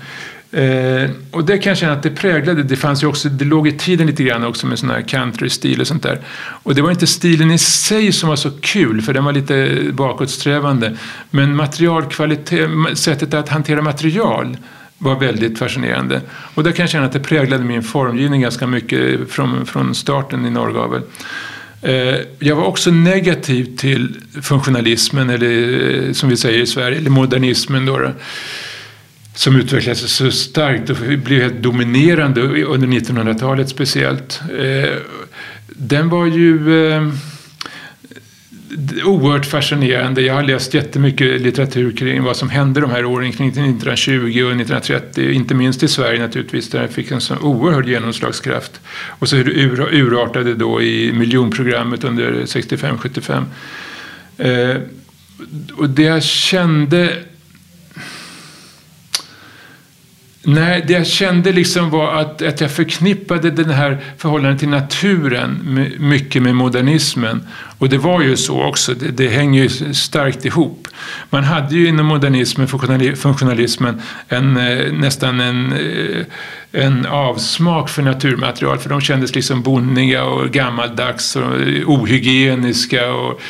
Eh, och det kan jag känna att det präglade, det fanns ju också, det låg i tiden lite grann också med sån här country-stil och sånt där. Och det var inte stilen i sig som var så kul, för den var lite bakåtsträvande. Men materialkvalitet, sättet att hantera material var väldigt fascinerande. Och där kan jag känna att det präglade min formgivning ganska mycket från, från starten i Norrgavel. Eh, jag var också negativ till funktionalismen, eller eh, som vi säger i Sverige, eller modernismen. Då, som utvecklades så starkt och blev helt dominerande under 1900-talet speciellt. Eh, den var ju oerhört fascinerande. Jag har läst jättemycket litteratur kring vad som hände de här åren kring 1920 och 1930. Inte minst i Sverige naturligtvis, där det fick en sån oerhörd genomslagskraft. Och så hur det urartade då i miljonprogrammet under 65-75. Eh, och det jag kände Nej, det jag kände liksom var att, att jag förknippade den här förhållandet till naturen mycket med modernismen. Och det var ju så också, det, det hänger ju starkt ihop. Man hade ju inom modernismen, funktionalismen, en, eh, nästan en, eh, en avsmak för naturmaterial. För de kändes liksom bonniga och gammaldags och eh, ohygieniska. Och,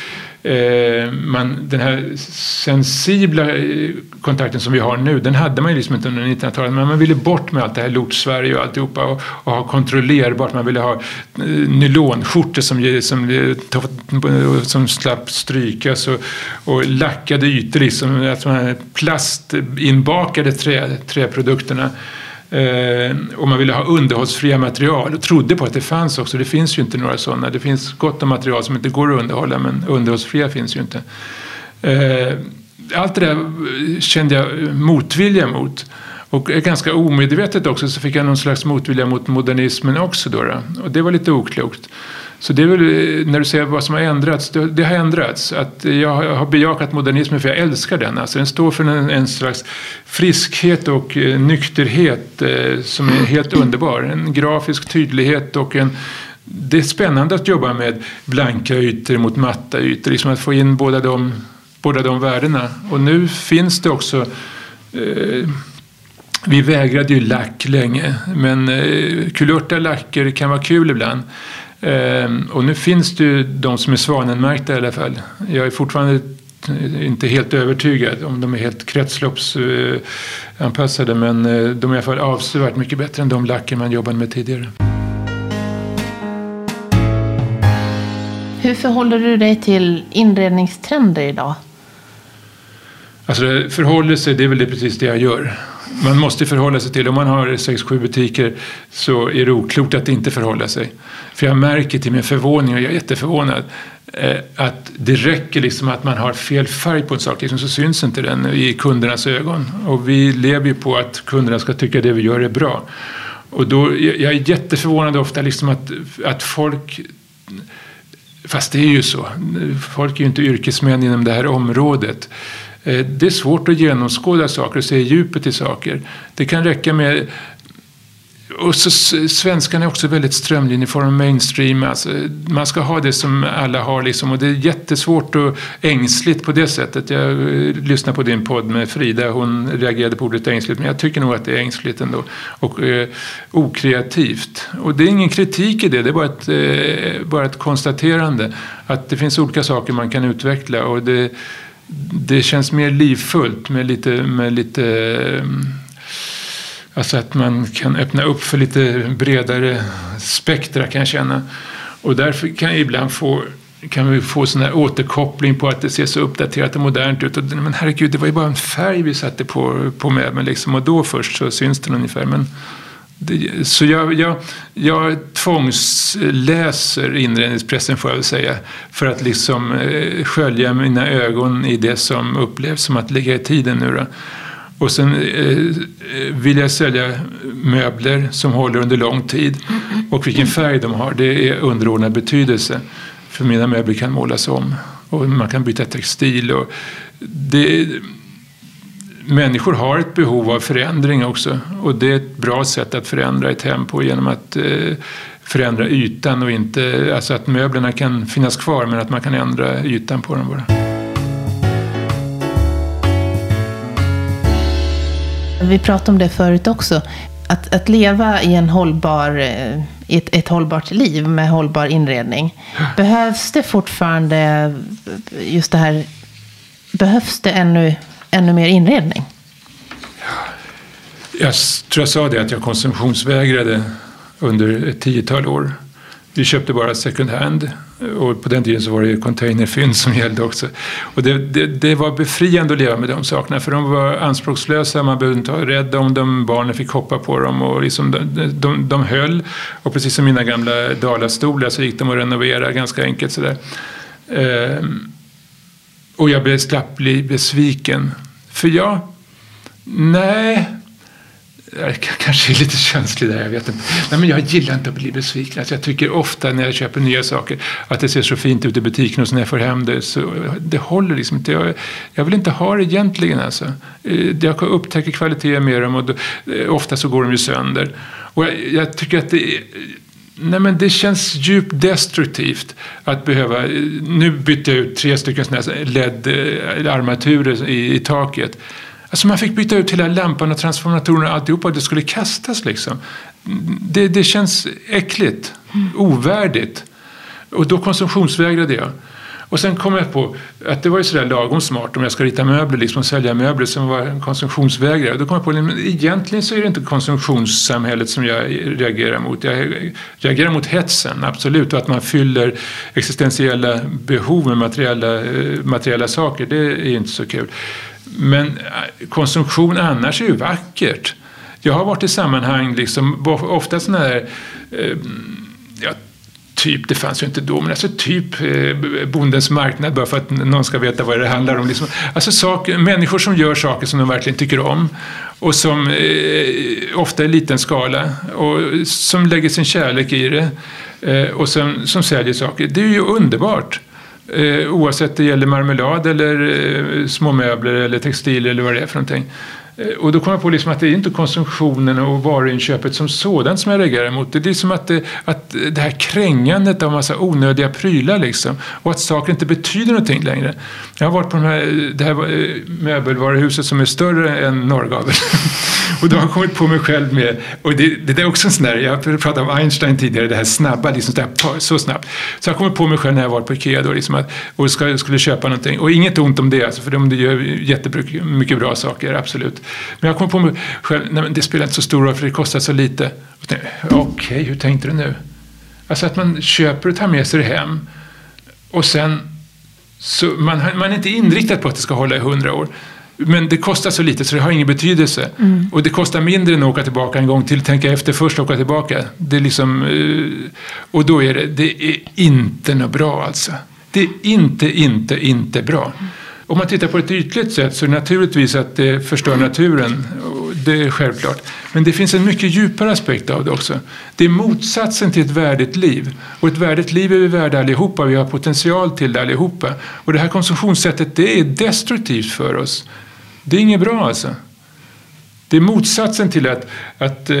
Eh, man, den här sensibla eh, kontakten som vi har nu, den hade man ju liksom inte under 1900-talet. Men man ville bort med allt det här Lort-Sverige och alltihopa och, och ha kontrollerbart. Man ville ha eh, nylonskjortor som, som, eh, som slapp strykas och, och lackade ytor, liksom, alltså plastinbakade trä, träprodukterna. Eh, och man ville ha underhållsfria material och trodde på att det fanns också. Det finns ju inte några sådana. Det finns gott om material som inte går att underhålla men underhållsfria finns ju inte. Eh, allt det där kände jag motvilja mot. Och ganska omedvetet också så fick jag någon slags motvilja mot modernismen också. Då, då. Och det var lite oklokt. Så det är väl eh, när du säger vad som har ändrats. Det, det har ändrats. Att jag har bejakat modernismen för jag älskar den. Alltså den står för en, en slags friskhet och eh, nykterhet eh, som är helt underbar. En grafisk tydlighet och en det är spännande att jobba med blanka ytor mot matta ytor. Liksom att få in båda de, båda de värdena. Och nu finns det också eh, vi vägrade ju lack länge, men eh, kulörta lacker kan vara kul ibland. Ehm, och nu finns det ju de som är svanenmärkta i alla fall. Jag är fortfarande inte helt övertygad om de är helt kretsloppsanpassade men eh, de är i alla fall avsevärt mycket bättre än de lacker man jobbade med tidigare. Hur förhåller du dig till inredningstrender idag? Alltså förhåller sig, det är väl det precis det jag gör man måste förhålla sig till, om man har 6-7 butiker så är det oklokt att inte förhålla sig. För jag märker till min förvåning, och jag är jätteförvånad, eh, att det räcker liksom att man har fel färg på en sak, liksom så syns inte den i kundernas ögon. Och vi lever ju på att kunderna ska tycka det vi gör är bra. Och då, jag är jätteförvånad ofta liksom att, att folk Fast det är ju så. Folk är ju inte yrkesmän inom det här området. Eh, det är svårt att genomskåda saker och se djupet i saker. Det kan räcka med och så, svenskan är också väldigt strömlinjeform, mainstream. Alltså, man ska ha det som alla har liksom, och det är jättesvårt och ängsligt på det sättet. Jag eh, lyssnade på din podd med Frida, hon reagerade på ordet ängsligt, men jag tycker nog att det är ängsligt ändå. Och eh, okreativt. Och det är ingen kritik i det, det är bara ett, eh, bara ett konstaterande. Att det finns olika saker man kan utveckla. och det det känns mer livfullt med lite, med lite eh, Alltså att man kan öppna upp för lite bredare spektra kan jag känna. Och därför kan jag ibland få kan vi få sån här återkoppling på att det ser så uppdaterat och modernt ut. Och, men herregud, det var ju bara en färg vi satte på, på möbeln liksom. Och då först så syns den ungefär. Men så jag, jag, jag tvångsläser inredningspressen får jag väl säga. För att liksom eh, skölja mina ögon i det som upplevs som att ligga i tiden nu då. Och sen eh, vill jag sälja möbler som håller under lång tid. Och vilken färg de har, det är underordnad betydelse. För mina möbler kan målas om. Och man kan byta textil. Och det, människor har ett behov av förändring också. Och det är ett bra sätt att förändra ett hem på genom att eh, förändra ytan och inte, alltså att möblerna kan finnas kvar men att man kan ändra ytan på dem bara. Vi pratade om det förut också. Att, att leva i en hållbar, eh, I ett, ett hållbart liv med hållbar inredning. Behövs det fortfarande just det här, behövs det ännu ännu mer inredning? Jag tror jag sa det att jag konsumtionsvägrade under ett tiotal år. Vi köpte bara second hand och på den tiden så var det containerfynd som gällde också. Och det, det, det, var befriande att leva med de sakerna för de var anspråkslösa, man behövde inte vara rädd om dem, barnen fick hoppa på dem och liksom de, de, de höll. Och precis som mina gamla dalastolar så gick de att renovera ganska enkelt sådär. Ehm, och jag blev slapp bli besviken. För jag, nej, jag kanske är lite känslig där, jag vet inte. Nej, men jag gillar inte att bli besviken. Alltså jag tycker ofta när jag köper nya saker att det ser så fint ut i butiken och så när jag får hem det så det håller liksom inte. Jag, jag vill inte ha det egentligen alltså. Eh, jag upptäcker kvaliteter med dem och då, eh, ofta så går de ju sönder. Och jag, jag tycker att det Nej, men det känns djupt destruktivt att behöva... Nu bytte jag ut tre stycken LED-armaturer eh, i, i taket. Alltså man fick byta ut hela lampan och transformatorerna och alltihopa det skulle kastas liksom. Det, det känns äckligt, ovärdigt. Och då konsumtionsvägrade jag. Och sen kom jag på att det var ju sådär lagom smart om jag ska rita möbler liksom, och sälja möbler som var en konsumtionsvägrare. Då kom jag på att egentligen så är det inte konsumtionssamhället som jag reagerar mot. Jag reagerar mot hetsen, absolut. Och att man fyller existentiella behov med materiella, eh, materiella saker, det är inte så kul. Men eh, konsumtion annars är ju vackert. Jag har varit i sammanhang, liksom, ofta sådana här eh, ja, typ, det fanns ju inte då, men alltså typ eh, Bondens marknad bara för att någon ska veta vad det handlar om. Liksom. Alltså saker, människor som gör saker som de verkligen tycker om och som eh, ofta i liten skala och som lägger sin kärlek i det eh, och som, som säljer saker. Det är ju underbart. Eh, oavsett det gäller marmelad eller eh, små möbler eller textilier, eller vad det är för någonting. Eh, och då kom jag på liksom att det är inte konsumtionen och varuinköpet som sådant som jag reagerar emot. Det är som att det, att det här krängandet av massa onödiga prylar liksom. Och att saker inte betyder någonting längre. Jag har varit på de här, eh, det här möbelvaruhuset som är större än Norrgavel. och då har jag kommit på mig själv med, och det, det är också en sån där, jag pratade om Einstein tidigare, det här snabba, liksom där, så snabbt. Så jag har kommit på mig själv när jag var på Ikea då, liksom att, och ska, skulle köpa någonting. Och inget ont om det, alltså, för de gör jättemycket bra saker, absolut. Men jag kom på mig själv, nej men det spelar inte så stor roll för det kostar så lite. Okej, okay, hur tänkte du nu? Alltså att man köper och tar med sig det hem och sen så man, man är inte inriktad på att det ska hålla i hundra år. Men det kostar så lite så det har ingen betydelse. Mm. Och det kostar mindre än att åka tillbaka en gång till. Tänka efter först och åka tillbaka. Det är liksom, eh, och då är det, det är inte något bra alltså. Det är inte, inte, inte bra. Om man tittar på ett ytligt sätt så är det naturligtvis att det förstör naturen. Det är självklart. Men det finns en mycket djupare aspekt av det också. Det är motsatsen till ett värdigt liv. Och ett värdigt liv är vi värda allihopa. Vi har potential till det allihopa. Och det här konsumtionssättet det är destruktivt för oss. Det är inget bra alltså. Det är motsatsen till att, att eh,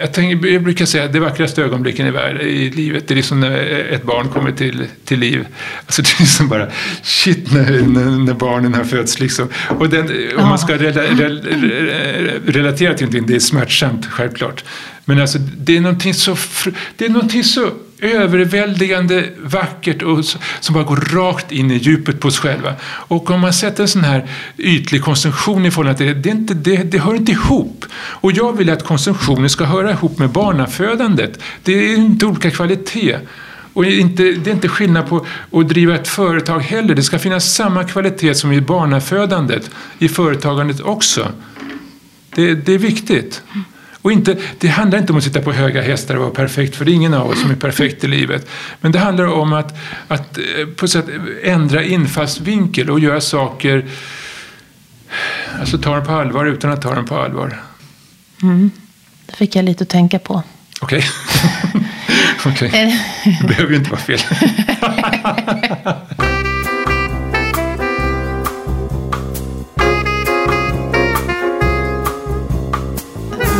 jag, tänker, jag brukar säga att det vackraste ögonblicken i, världen, i livet, det är liksom när ett barn kommer till, till liv. Alltså det är liksom bara shit när, när, barnen har fötts. Liksom. Och den, om man ska rela, rel, relatera till någonting, det är smärtsamt självklart. Men alltså, det är någonting så, det är någonting så överväldigande vackert och som bara går rakt in i djupet på oss själva. Och om man sätter en sån här ytlig konsumtion i förhållande till det, det, inte, det, det hör inte ihop. Och jag vill att konsumtionen ska höra ihop med barnafödandet. Det är inte olika kvalitet. Och inte, det är inte skillnad på att driva ett företag heller. Det ska finnas samma kvalitet som i barnafödandet, i företagandet också. Det, det är viktigt. Och inte, det handlar inte om att sitta på höga hästar och vara perfekt, för det är ingen av oss som är perfekt i livet. Men det handlar om att, att eh, på sätt ändra infallsvinkel och göra saker, alltså ta dem på allvar utan att ta dem på allvar. Mm. Det fick jag lite att tänka på. Okej. Okay. okay. det behöver ju inte vara fel.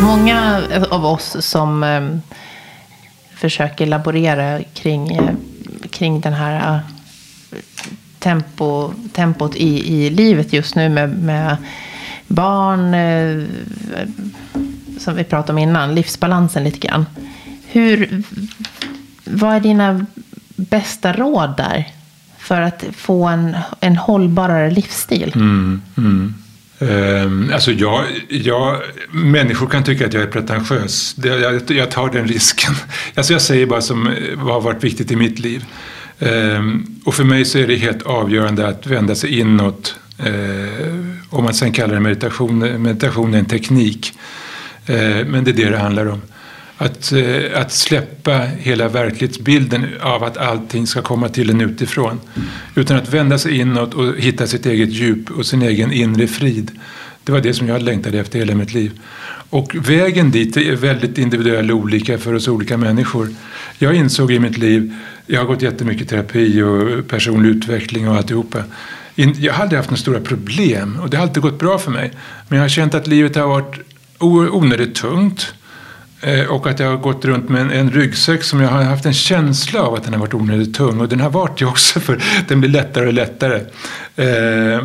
Många av oss som eh, försöker laborera kring, eh, kring den här eh, tempo, tempot i, i livet just nu med, med barn, eh, som vi pratade om innan, livsbalansen lite grann. Hur, vad är dina bästa råd där för att få en, en hållbarare livsstil? Mm, mm. Um, alltså jag, jag, människor kan tycka att jag är pretentiös. Jag, jag tar den risken. Alltså jag säger bara som eh, vad har varit viktigt i mitt liv. Um, och för mig så är det helt avgörande att vända sig inåt. Uh, om man sen kallar det meditation, meditation är en teknik. Uh, men det är det det handlar om. Att, eh, att släppa hela verklighetsbilden av att allting ska komma till en utifrån. Utan att vända sig inåt och hitta sitt eget djup och sin egen inre frid. Det var det som jag längtade efter hela mitt liv. Och vägen dit är väldigt individuell och olika för oss olika människor. Jag insåg i mitt liv, jag har gått jättemycket terapi och personlig utveckling och alltihopa. Jag har aldrig haft några stora problem och det har alltid gått bra för mig. Men jag har känt att livet har varit onödigt tungt. Eh, och att jag har gått runt med en, en ryggsäck som jag har haft en känsla av att den har varit onödigt tung. Och den har varit det också för den blir lättare och lättare. Eh, eh,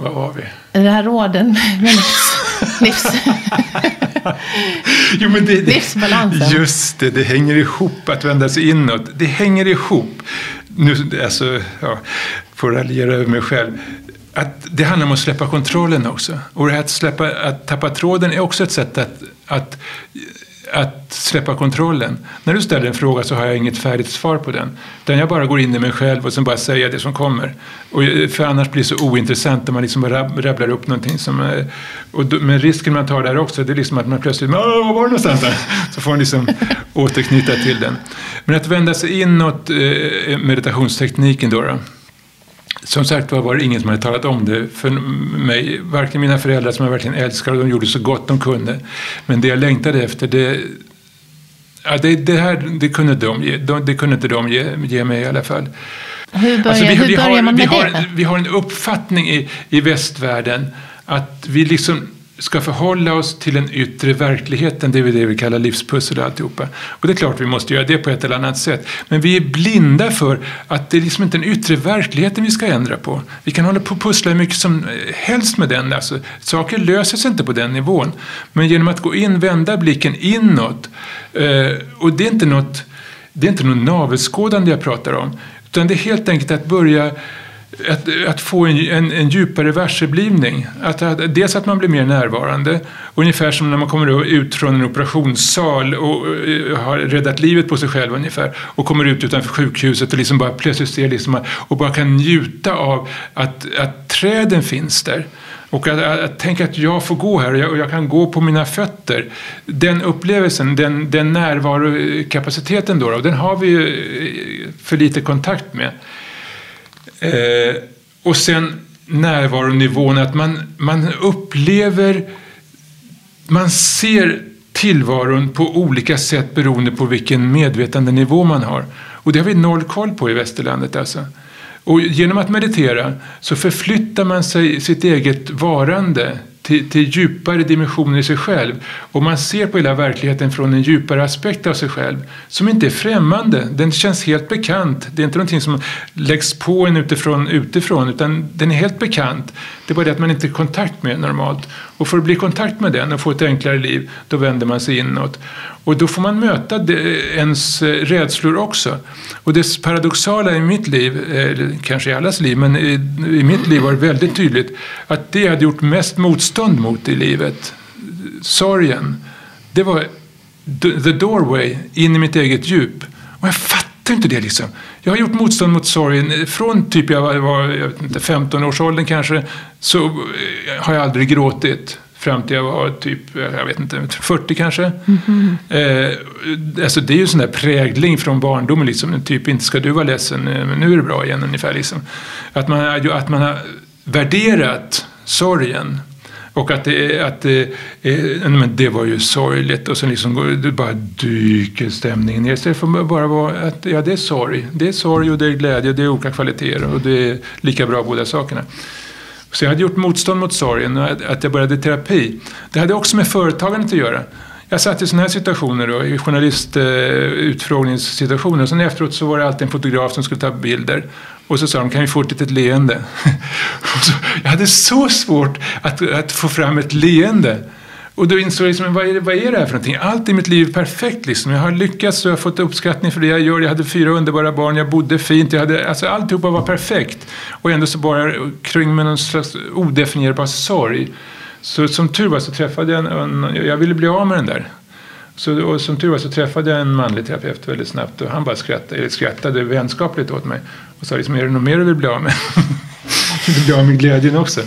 vad var vi? Det här råden med livs... jo, men det, det, Livsbalansen. Just det, det hänger ihop att vända sig inåt. Det hänger ihop. Nu, alltså, ja, får raljera över mig själv att det handlar om att släppa kontrollen också. Och det här att, släppa, att tappa tråden är också ett sätt att, att, att släppa kontrollen. När du ställer en fråga så har jag inget färdigt svar på den. Utan jag bara går in i mig själv och sen bara säger det som kommer. Och för annars blir det så ointressant om man liksom bara rabblar upp någonting. Som, eh, och då, men risken man tar där också, det är liksom att man plötsligt, var var det någonstans? Där? Så får man liksom återknyta till den. Men att vända sig inåt, eh, meditationstekniken då. då som sagt var var det ingen som hade talat om det för mig. Varken mina föräldrar som jag verkligen älskar och de gjorde så gott de kunde. Men det jag längtade efter det Ja, det, det, här det kunde, de ge, det kunde inte de ge, ge mig i alla fall. Hur börjar, alltså vi, hur vi börjar har, man med vi det? Har, vi har en uppfattning i, i västvärlden att vi liksom ska förhålla oss till den yttre verkligheten, det är det vi kallar livspussel och alltihopa. Och det är klart vi måste göra det på ett eller annat sätt. Men vi är blinda för att det är liksom inte den yttre verkligheten vi ska ändra på. Vi kan hålla på och pussla hur mycket som eh, helst med den. Alltså, saker löser sig inte på den nivån. Men genom att gå in, vända blicken inåt. Eh, och det är inte något, det är inte något navelskådande jag pratar om. Utan det är helt enkelt att börja att, att få en, en, en djupare varseblivning. Att, att, dels att man blir mer närvarande, ungefär som när man kommer ut från en operationssal och och har räddat livet på sig själv ungefär och kommer ut utanför sjukhuset och liksom bara plötsligt ser liksom, och bara kan njuta av att, att träden finns där. Och att, att, att tänka att jag får gå här och jag, och jag, kan gå på mina fötter. Den upplevelsen, den, den närvarokapaciteten då, då, den har vi ju eh, för lite kontakt med. Eh, och sen närvaronivån, att man, man upplever, man ser tillvaron på olika sätt beroende på vilken medvetandenivå man har. Och det har vi noll koll på i västerlandet alltså. Och genom att meditera så förflyttar man sig sitt eget varande till, till djupare dimensioner i sig själv. Och man ser på hela verkligheten från en djupare aspekt av sig själv. Som inte är främmande, den känns helt bekant. Det är inte någonting som läggs på en utifrån, utifrån utan den är helt bekant. Det är bara det att man inte är i kontakt med normalt. Och för att bli i kontakt med den och få ett enklare liv, då vänder man sig inåt. Och då får man möta ens eh, rädslor också. Och det paradoxala i mitt liv, eh, kanske i allas liv, men i, i mitt liv var det väldigt tydligt att det jag hade gjort mest motstånd mot i livet, sorgen, det var the doorway in i mitt eget djup. Och jag fattar inte det liksom. Jag har gjort motstånd mot sorgen från typ jag var, jag vet inte, 15 års åldern kanske, så har jag aldrig gråtit fram till jag var typ, jag vet inte, 40 kanske. Mm -hmm. eh, alltså det är ju sån där prägling från barndomen, liksom, typ inte ska du vara ledsen, eh, men nu är det bra igen ungefär. Liksom. Att, man, att man har värderat sorgen. Och att det, att det, eh, men det var ju sorgligt och sen liksom det bara dyker stämningen ner. Istället för bara vara att ja, det är sorg. Det är sorg och det är glädje, det är olika kvaliteter och det är lika bra båda sakerna. Så jag hade gjort motstånd mot sorgen och att jag började terapi. Det hade också med företagandet att göra. Jag satt i sådana här situationer, då, i journalistutfrågningssituationer. Eh, sen efteråt så var det alltid en fotograf som skulle ta bilder. Och så sa de, kan vi få ett litet leende? så, jag hade så svårt att, att få fram ett leende. Och då insåg jag, liksom, vad, är, det, vad är det här för någonting? Allt i mitt liv är perfekt. Liksom. Jag har lyckats och jag har fått uppskattning för det jag gör. Jag hade fyra underbara barn, jag bodde fint. Jag hade, alltså, alltihopa var perfekt. Och ändå så bara kring med någon slags odefinierbar sorg. Så som tur var så träffade jag en, en jag ville bli av med den där. Så, och som tur var så träffade jag en manlig terapeut väldigt snabbt och han bara skrattade, eller skrattade vänskapligt åt mig och sa liksom, är det något mer du vill bli av med? du vill bli av med glädjen också.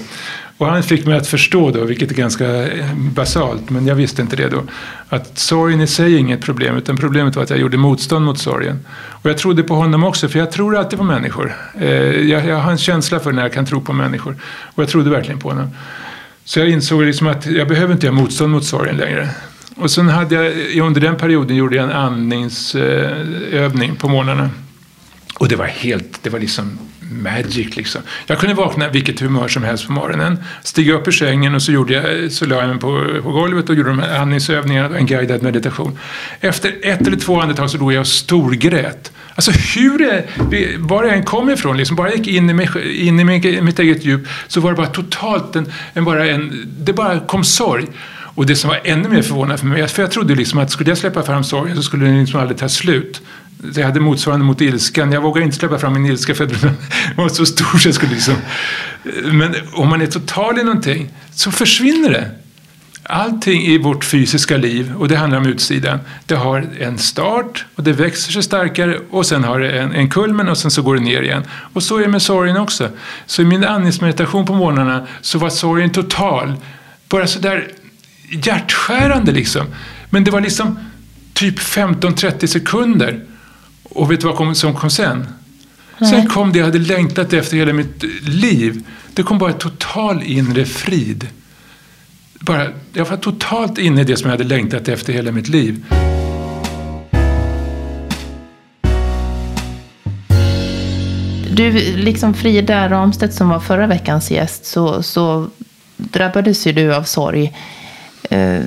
Och han fick mig att förstå då, vilket är ganska eh, basalt, men jag visste inte det då, att sorgen i sig är inget problem, utan problemet var att jag gjorde motstånd mot sorgen. Och jag trodde på honom också, för jag tror alltid på människor. Eh, jag, jag har en känsla för när jag kan tro på människor. Och jag trodde verkligen på honom. Så jag insåg liksom att jag behöver inte göra motstånd mot sorgen längre. Och sen hade jag, under den perioden gjorde jag en andningsövning på morgnarna. Och det var helt, det var liksom magic liksom. Jag kunde vakna vilket humör som helst på morgonen, stiga upp ur sängen och så, gjorde jag, så la jag mig på, på golvet och gjorde de här andningsövningarna, en guidad meditation. Efter ett eller två andetag så låg jag och storgrät. Alltså hur det, var jag än kom ifrån, liksom, bara jag gick in i, mig, in i mitt eget djup så var det bara totalt en, en, bara en, det bara kom sorg. Och det som var ännu mer förvånande för mig, för jag trodde liksom att skulle jag släppa fram sorgen så skulle den liksom aldrig ta slut. Jag hade motsvarande mot ilskan. Jag vågade inte släppa fram min ilska för den var så stor så jag skulle liksom... Men om man är total i någonting så försvinner det. Allting i vårt fysiska liv, och det handlar om utsidan, det har en start och det växer sig starkare och sen har det en, en kulmen och sen så går det ner igen. Och så är det med sorgen också. Så i min andningsmeditation på morgnarna så var sorgen total. Bara sådär hjärtskärande liksom. Men det var liksom typ 15-30 sekunder. Och vet du vad kom, som kom sen? Nej. Sen kom det jag hade längtat efter hela mitt liv. Det kom bara total inre frid. Bara, jag var totalt inne i det som jag hade längtat efter hela mitt liv. Du, liksom Frida Ramstedt som var förra veckans gäst, så, så drabbades ju du av sorg eh,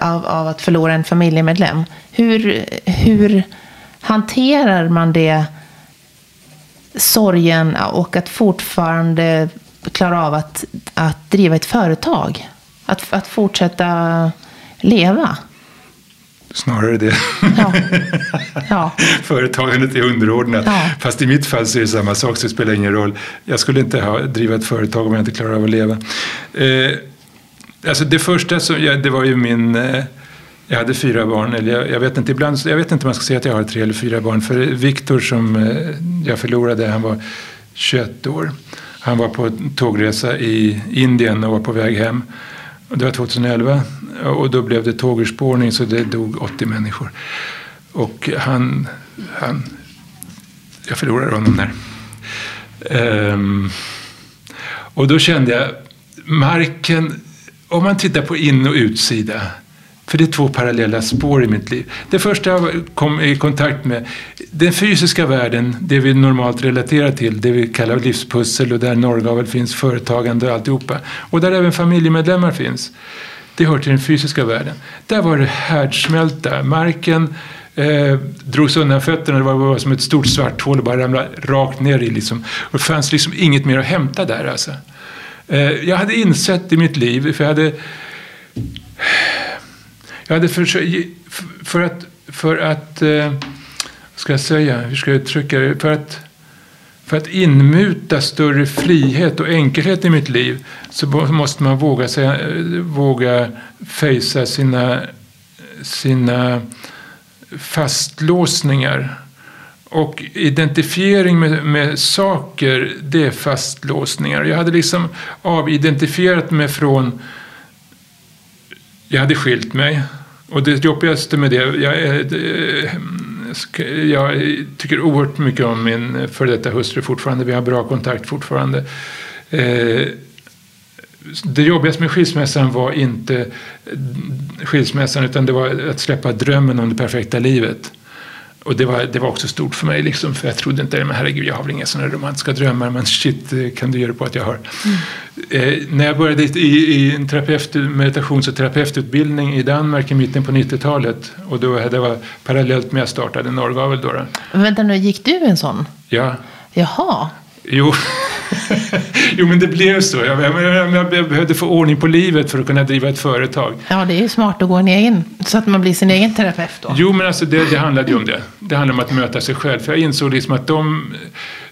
av, av, att förlora en familjemedlem. Hur, hur hanterar man det, sorgen och att fortfarande klara av att, att driva ett företag? Att, att fortsätta leva? Snarare det. Ja. Ja. Företagandet är underordnat. Ja. Fast i mitt fall så är det samma sak, så det spelar ingen roll. Jag skulle inte ha, driva ett företag om jag inte klarar av att leva. Eh, Alltså det första, som, ja, det var ju min... Eh, jag hade fyra barn, eller jag, jag, vet inte, ibland, jag vet inte om man ska säga att jag har tre eller fyra barn. För Viktor som eh, jag förlorade, han var 21 år. Han var på tågresa i Indien och var på väg hem. Det var 2011 och då blev det tågurspårning så det dog 80 människor. Och han, han jag förlorade honom där. Um, och då kände jag marken om man tittar på in och utsida, för det är två parallella spår i mitt liv. Det första jag kom i kontakt med, den fysiska världen, det vi normalt relaterar till, det vi kallar livspussel och där Norrgavel finns, företagande och alltihopa. Och där även familjemedlemmar finns. Det hör till den fysiska världen. Där var det härdsmälta. Marken eh, drogs undan fötterna. Det var som ett stort svart hål och bara ramlade rakt ner i. Liksom. Och det fanns liksom inget mer att hämta där. Alltså. Eh, jag hade insett i mitt liv, för jag hade, jag hade försökt, för att, för att, eh, vad ska jag säga, hur ska jag uttrycka det, för att, för att inmuta större frihet och enkelhet i mitt liv så måste man våga, säga, eh, våga fejsa sina, sina fastlåsningar. Och identifiering med, med, saker, det är fastlåsningar. Jag hade liksom avidentifierat mig från... Jag hade skilt mig. Och det jobbigaste med det, jag, eh, eh, jag tycker oerhört mycket om min före detta hustru fortfarande. Vi har bra kontakt fortfarande. Eh, det jobbigaste med skilsmässan var inte skilsmässan utan det var att släppa drömmen om det perfekta livet. Och det var, det var också stort för mig, liksom, för jag trodde inte, men herregud, jag har väl inga sådana romantiska drömmar, men shit, eh, kan du göra på att jag har. Mm. Eh, när jag började i, i en terapeut, meditations och terapeututbildning i Danmark i mitten på 90-talet, och då, det var parallellt med att jag startade Norrgavel. Då, då. Vänta nu, gick du en sån? Ja. Jaha. Jo. jo, men det blev så. Jag, jag, jag, behövde få ordning på livet för att kunna driva ett företag. Ja, det är ju smart att gå en egen, så att man blir sin egen terapeut då. Jo, men alltså det, det handlade ju om det. Det handlade om att möta sig själv. För jag insåg liksom att de,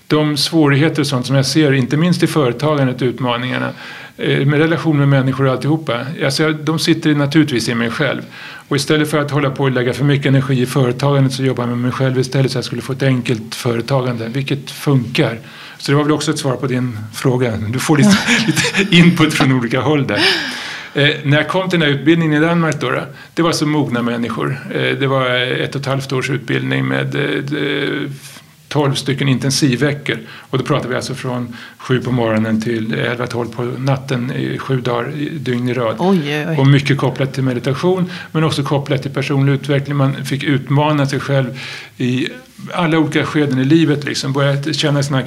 de svårigheter och sånt som jag ser, inte minst i företagandet, utmaningarna, eh, med relation med människor och alltihopa. Alltså, de sitter naturligtvis i mig själv. Och istället för att hålla på och lägga för mycket energi i företagandet så jobbar jag med mig själv istället så jag skulle få ett enkelt företagande, vilket funkar Så det var väl också ett svar på din fråga. Du får lite, lite input från olika håll där. Eh, när jag kom till den här utbildningen i Danmark då, det var så mogna människor. Eh, det var ett och ett halvt års utbildning med eh, 12 stycken intensivveckor. Och då pratar vi alltså från sju på morgonen till 11-12 på natten i sju dagar dygn i rad. Oj, oj. Och mycket kopplat till meditation men också kopplat till personlig utveckling. Man fick utmana sig själv i alla olika skeden i livet. Liksom. Börja känna sina,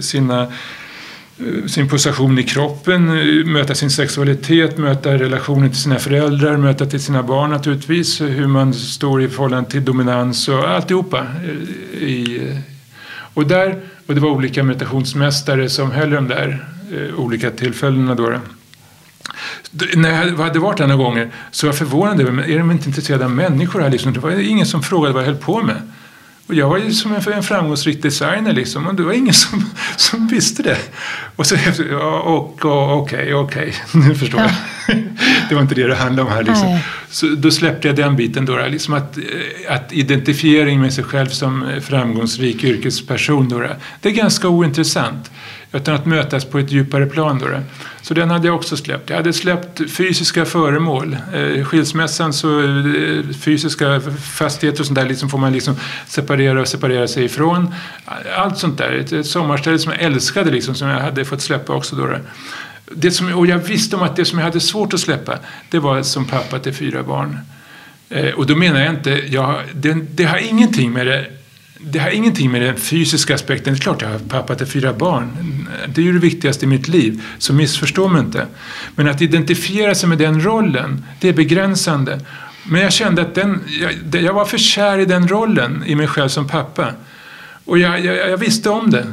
sina eh, sin position i kroppen, möta sin sexualitet, möta relationen till sina föräldrar, möta till sina barn naturligtvis, hur man står i förhållande till dominans och alltihopa eh, i, och, där, och det var olika meditationsmästare som höll de där eh, olika tillfällena. Då. När jag hade varit där några gånger så var jag förvånad över, är de inte intresserade av människor här? Liksom? Det var ingen som frågade vad jag höll på med. Och jag var ju som en framgångsrik designer liksom, och det var ingen som, som visste det. Och så ja, och, och, okej, okej, nu förstår jag. det var inte det det handlade om här. Liksom. Så då släppte jag den biten då, liksom att, eh, att identifiering med sig själv som framgångsrik yrkesperson, då, det är ganska ointressant. Utan att mötas på ett djupare plan. Då. Så den hade jag också släppt. Jag hade släppt fysiska föremål. Eh, skilsmässan så eh, fysiska fastigheter och sånt där liksom får man liksom separera och separera sig ifrån. Allt sånt där. Ett, sommarställe som jag älskade liksom, som jag hade fått släppa också. Då. Det som, och jag visste om att det som jag hade svårt att släppa det var som pappa till fyra barn. Eh, och då menar jag inte, jag, det, det har ingenting med det det har ingenting med den fysiska aspekten. Det är klart jag har pappa till fyra barn. Det är ju det viktigaste i mitt liv, så missförstå mig inte. Men att identifiera sig med den rollen, det är begränsande. Men jag kände att den, jag, jag var för kär i den rollen, i mig själv som pappa. Och jag, jag, jag visste om det.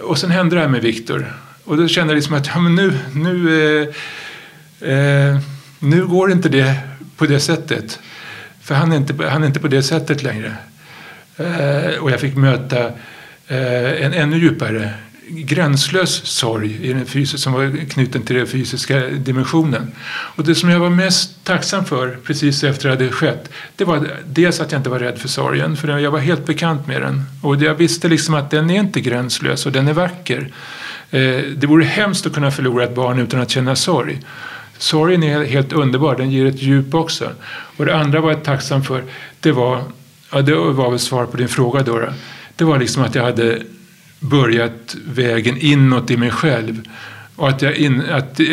Och sen hände det här med Viktor. Och då kände jag liksom att ja, men nu, nu, eh, eh, nu går inte det på det sättet. För han är inte, han är inte på det sättet längre. Eh, och jag fick möta eh, en ännu djupare gränslös sorg i den fysiska, som var knuten till den fysiska dimensionen. Och det som jag var mest tacksam för precis efter att det hade skett det var dels att jag inte var rädd för sorgen, för jag var helt bekant med den. Och jag visste liksom att den är inte gränslös och den är vacker. Eh, det vore hemskt att kunna förlora ett barn utan att känna sorg. Sorgen är helt underbar, den ger ett djup också. Och det andra var jag tacksam för, det var Ja, det var väl svar på din fråga då. Det var liksom att jag hade börjat vägen inåt i mig själv. Och att jag, in, att eh,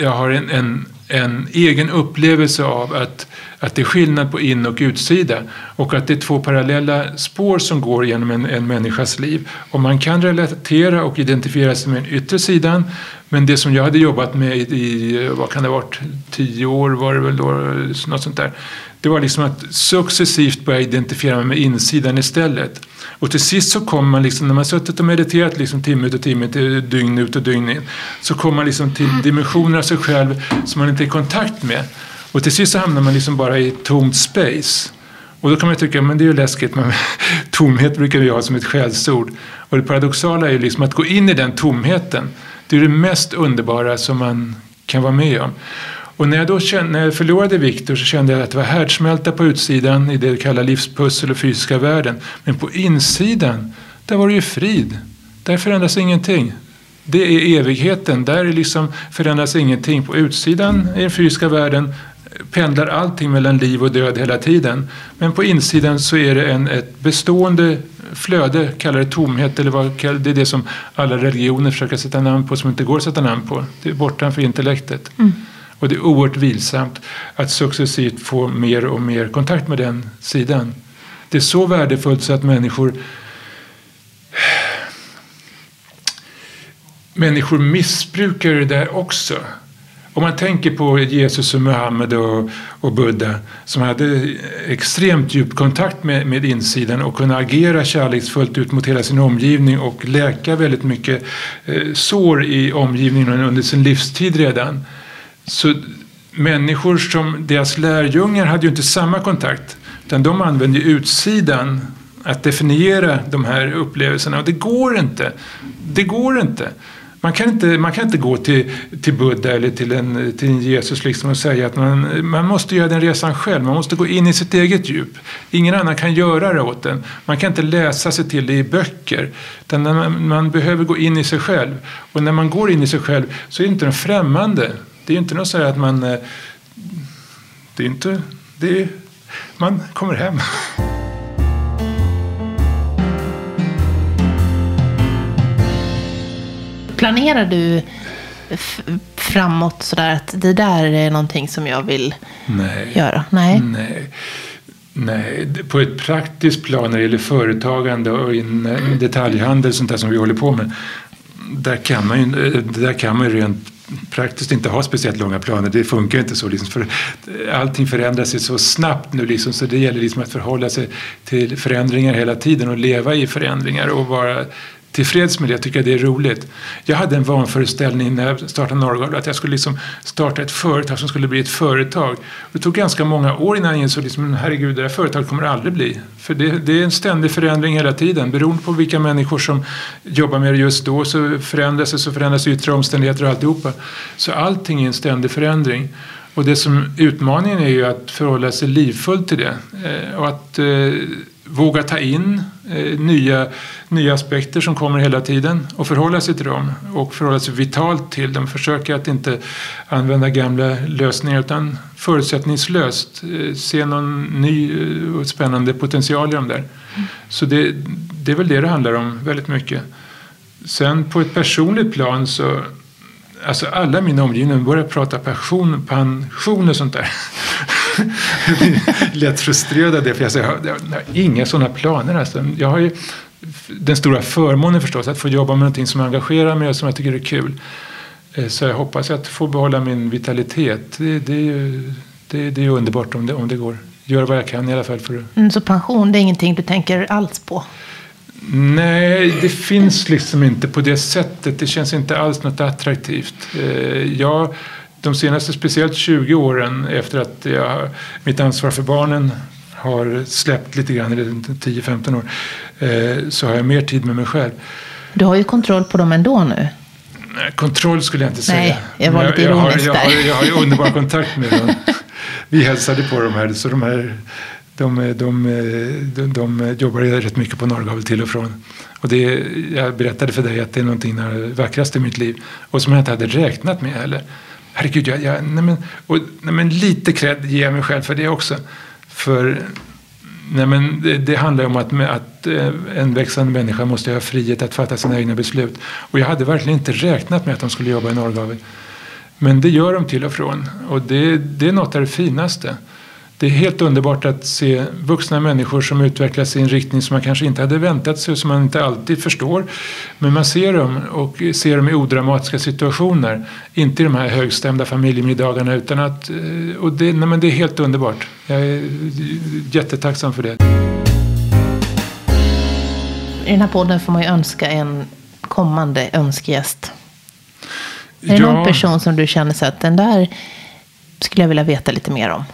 jag har en, en, en egen upplevelse av att, att det är skillnad på in och utsida. Och att det är två parallella spår som går genom en, en människas liv. Och man kan relatera och identifiera sig med den yttre sidan. Men det som jag hade jobbat med i, i vad kan det ha varit, tio år var det väl då, något sånt där det var liksom att successivt börja identifiera mig med insidan istället. Och till sist så kommer man, liksom, när man suttit och mediterat liksom timme ut och timme, dygn ut och dygn in, så kommer man liksom till dimensioner av sig själv som man inte är i kontakt med. Och till sist så hamnar man liksom bara i tomt space. Och då kan man tycka, men det är ju läskigt, men tomhet brukar vi ha som ett skällsord. Och det paradoxala är ju liksom att gå in i den tomheten. Det är det mest underbara som man kan vara med om. Och när jag, då kände, när jag förlorade Viktor så kände jag att det var härdsmälta på utsidan i det vi kallar livspussel och fysiska världen. Men på insidan, där var det ju frid. Där förändras ingenting. Det är evigheten. Där liksom förändras ingenting. På utsidan i den fysiska världen pendlar allting mellan liv och död hela tiden. Men på insidan så är det en, ett bestående flöde, kallar det tomhet, eller vad, det är det som alla religioner försöker sätta namn på som inte går att sätta namn på. Det är bortanför intellektet. Mm. Och det är oerhört vilsamt att successivt få mer och mer kontakt med den sidan. Det är så värdefullt så att människor människor missbrukar det där också. Om man tänker på Jesus och Muhammed och, och Buddha som hade extremt djup kontakt med, med insidan och kunde agera kärleksfullt ut mot hela sin omgivning och läka väldigt mycket eh, sår i omgivningen under sin livstid redan. Så människor som deras lärjungar hade ju inte samma kontakt. Utan de använde utsidan att definiera de här upplevelserna. Och det går inte. Det går inte. Man kan inte, man kan inte gå till, till Buddha eller till en, till en Jesus liksom och säga att man, man måste göra den resan själv. Man måste gå in i sitt eget djup. Ingen annan kan göra det åt en. Man kan inte läsa sig till det i böcker. Utan man, man behöver gå in i sig själv. Och när man går in i sig själv så är det inte den främmande. Det är inte något så att man... Eh, det är inte... Det är, man kommer hem. Planerar du framåt sådär att det där är någonting som jag vill Nej. göra? Nej. Nej. Nej, på ett praktiskt plan när det gäller företagande och in detaljhandel sånt där som vi håller på med. Där kan man ju, där kan man ju rent praktiskt inte ha speciellt långa planer. Det funkar inte så. Liksom, för allting förändras sig så snabbt nu liksom, så det gäller liksom att förhålla sig till förändringar hela tiden och leva i förändringar och vara tillfreds med det, tycker jag det är roligt. Jag hade en vanföreställning när jag startade Norrgård att jag skulle liksom starta ett företag som skulle bli ett företag. Det tog ganska många år innan jag insåg liksom, herregud, det här företaget kommer aldrig bli. För det, det, är en ständig förändring hela tiden. Beroende på vilka människor som jobbar med det just då så förändras det, så förändras yttre omständigheter och alltihopa. Så allting är en ständig förändring. Och det som utmaningen är ju att förhålla sig livfullt till det. Eh, och att eh, våga ta in eh, nya, nya aspekter som kommer hela tiden och förhålla sig till dem och förhålla sig vitalt till dem. Försöka att inte använda gamla lösningar utan förutsättningslöst eh, se någon ny eh, och spännande potential i dem där. Mm. Så det, det är väl det det handlar om väldigt mycket. Sen på ett personligt plan så Alltså alla mina omgivningar börjar prata passion, pension och sånt där. lätt frustrerad av det. För jag, säger, jag, har inga sådana planer. Alltså. Jag har ju den stora förmånen förstås att få jobba med någonting som engagerar mig och som jag tycker är kul. Eh, så jag hoppas att få behålla min vitalitet. Det, det, är, ju, det, det är underbart om det, om det går. Gör vad jag kan i alla fall. För mm, så pension, det är ingenting du tänker alls på? Nej, det finns liksom inte på det sättet. Det känns inte alls något attraktivt. Eh, jag de senaste speciellt 20 åren efter att jag, mitt ansvar för barnen har släppt lite grann, eller 10-15 år, eh, så har jag mer tid med mig själv. Du har ju kontroll på dem ändå nu. Kontroll skulle jag inte säga. Nej, jag var lite ironisk jag, jag, jag, jag har ju underbar kontakt med dem. Vi hälsade på dem här, så de här de, de, de, de jobbar rätt mycket på Norrgavel till och från. Och det, jag berättade för dig att det är någonting av det vackraste i mitt liv. Och som jag inte hade räknat med heller. Herregud, jag, jag, nej men, och, nej men lite cred ger jag mig själv för det också. För nej men, det, det handlar om att, att eh, en växande människa måste ha frihet att fatta sina egna beslut. Och jag hade verkligen inte räknat med att de skulle jobba i Norrgavel. Men det gör de till och från. Och det, det är något av det finaste. Det är helt underbart att se vuxna människor som utvecklas i en riktning som man kanske inte hade väntat sig och som man inte alltid förstår. Men man ser dem och ser dem i odramatiska situationer. Inte i de här högstämda familjemiddagarna utan att... Eh, och det, nej men det är helt underbart. Jag är jättetacksam för det. I den här podden får man ju önska en kommande önskegäst. Är det ja. någon person som du känner så att den där skulle jag vilja veta lite mer om?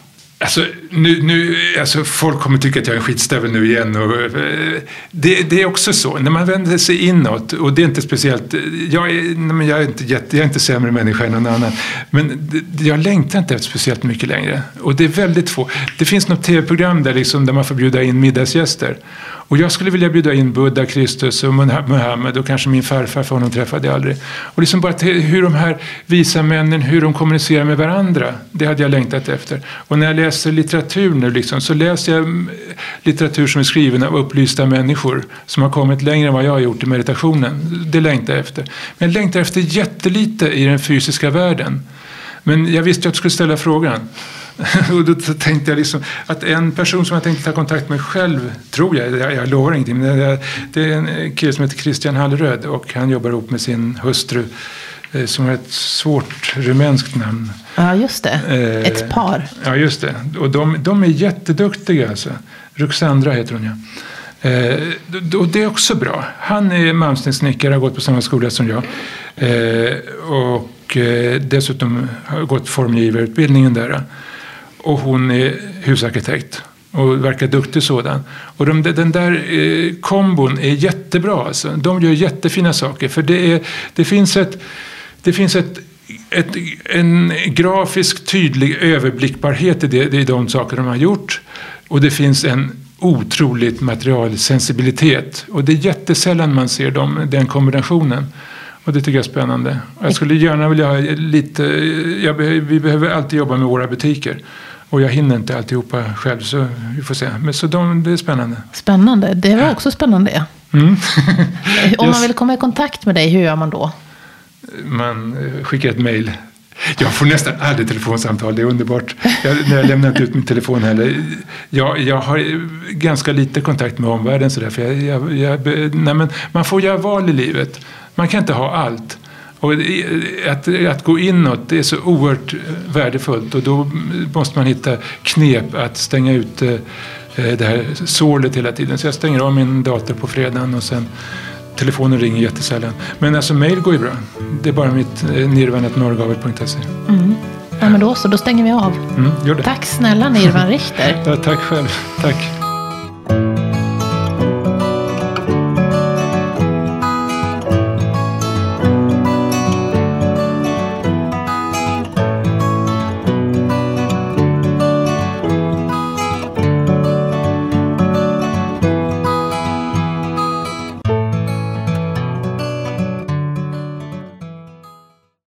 Alltså, nu, nu, alltså folk kommer tycka att jag är en skitstövel nu igen. Och, eh, det, det, är också så, när man vänder sig inåt, och det är inte speciellt, jag är, nej, jag är, inte, jätte, jag är inte sämre människa än någon annan, men det, jag längtar inte efter speciellt mycket längre. Och det är väldigt få. Det finns något tv-program där, liksom, där man får bjuda in middagsgäster. Och jag skulle vilja bjuda in Buddha, Kristus och Muhammed och kanske min farfar, för honom träffade jag aldrig. Och liksom bara hur de här visa männen, hur de kommunicerar med varandra, det hade jag längtat efter. Och när jag läser litteratur litteratur nu liksom, så läser jag litteratur som är skriven av upplysta människor som har kommit längre än vad jag har gjort i meditationen. Det längtar jag efter. Men jag längtar efter jättelite i den fysiska världen. Men jag visste att du skulle ställa frågan. och då tänkte jag liksom att en person som jag tänkte ta kontakt med själv, tror jag, jag, jag lovar ingenting, men det är en kille som heter Christian Hallröd och han jobbar ihop med sin hustru eh, som har ett svårt rumänskt namn. Ja, just det. Eh, ett par. Ja, just det. Och de, de är jätteduktiga alltså. Ruxandra heter hon ja. Eh, och det är också bra. Han är malmstenssnickare, har gått på samma skola som jag. och dessutom har gått formgivarutbildningen där. Och hon är husarkitekt. och verkar duktig sådan. Och de, den där eh, kombon är jättebra. Alltså. De gör jättefina saker. För det, är, det finns ett, det finns ett ett, en grafisk tydlig överblickbarhet i, det, i de saker de har gjort. Och det finns en otroligt materialsensibilitet. Och det är jättesällan man ser dem, den kombinationen. Och det tycker jag är spännande. Jag skulle gärna vilja ha lite... Jag, vi behöver alltid jobba med våra butiker. Och jag hinner inte alltihopa själv så vi får se. Men så de, det är spännande. Spännande. Det var också spännande. Mm. Om man vill komma i kontakt med dig, hur gör man då? Man eh, skickar ett mejl. Jag får nästan aldrig telefonsamtal, det är underbart. Jag, jag lämnar inte ut min telefon heller. Jag, jag har eh, ganska lite kontakt med omvärlden sådär. För jag, jag, jag, nej men man får göra val i livet. Man kan inte ha allt. Och eh, att, att gå inåt det är så oerhört värdefullt och då mm, måste man hitta knep att stänga ut det här sålet hela tiden. Så jag stänger av min dator på fredagen och sen telefonen ringer jättesällan. Men alltså mail går ju bra. Det är bara mitt eh. Mm. Ja men då så, då stänger vi av. Mm, Tack snälla Nirvan Richter. ja, tack själv. Tack.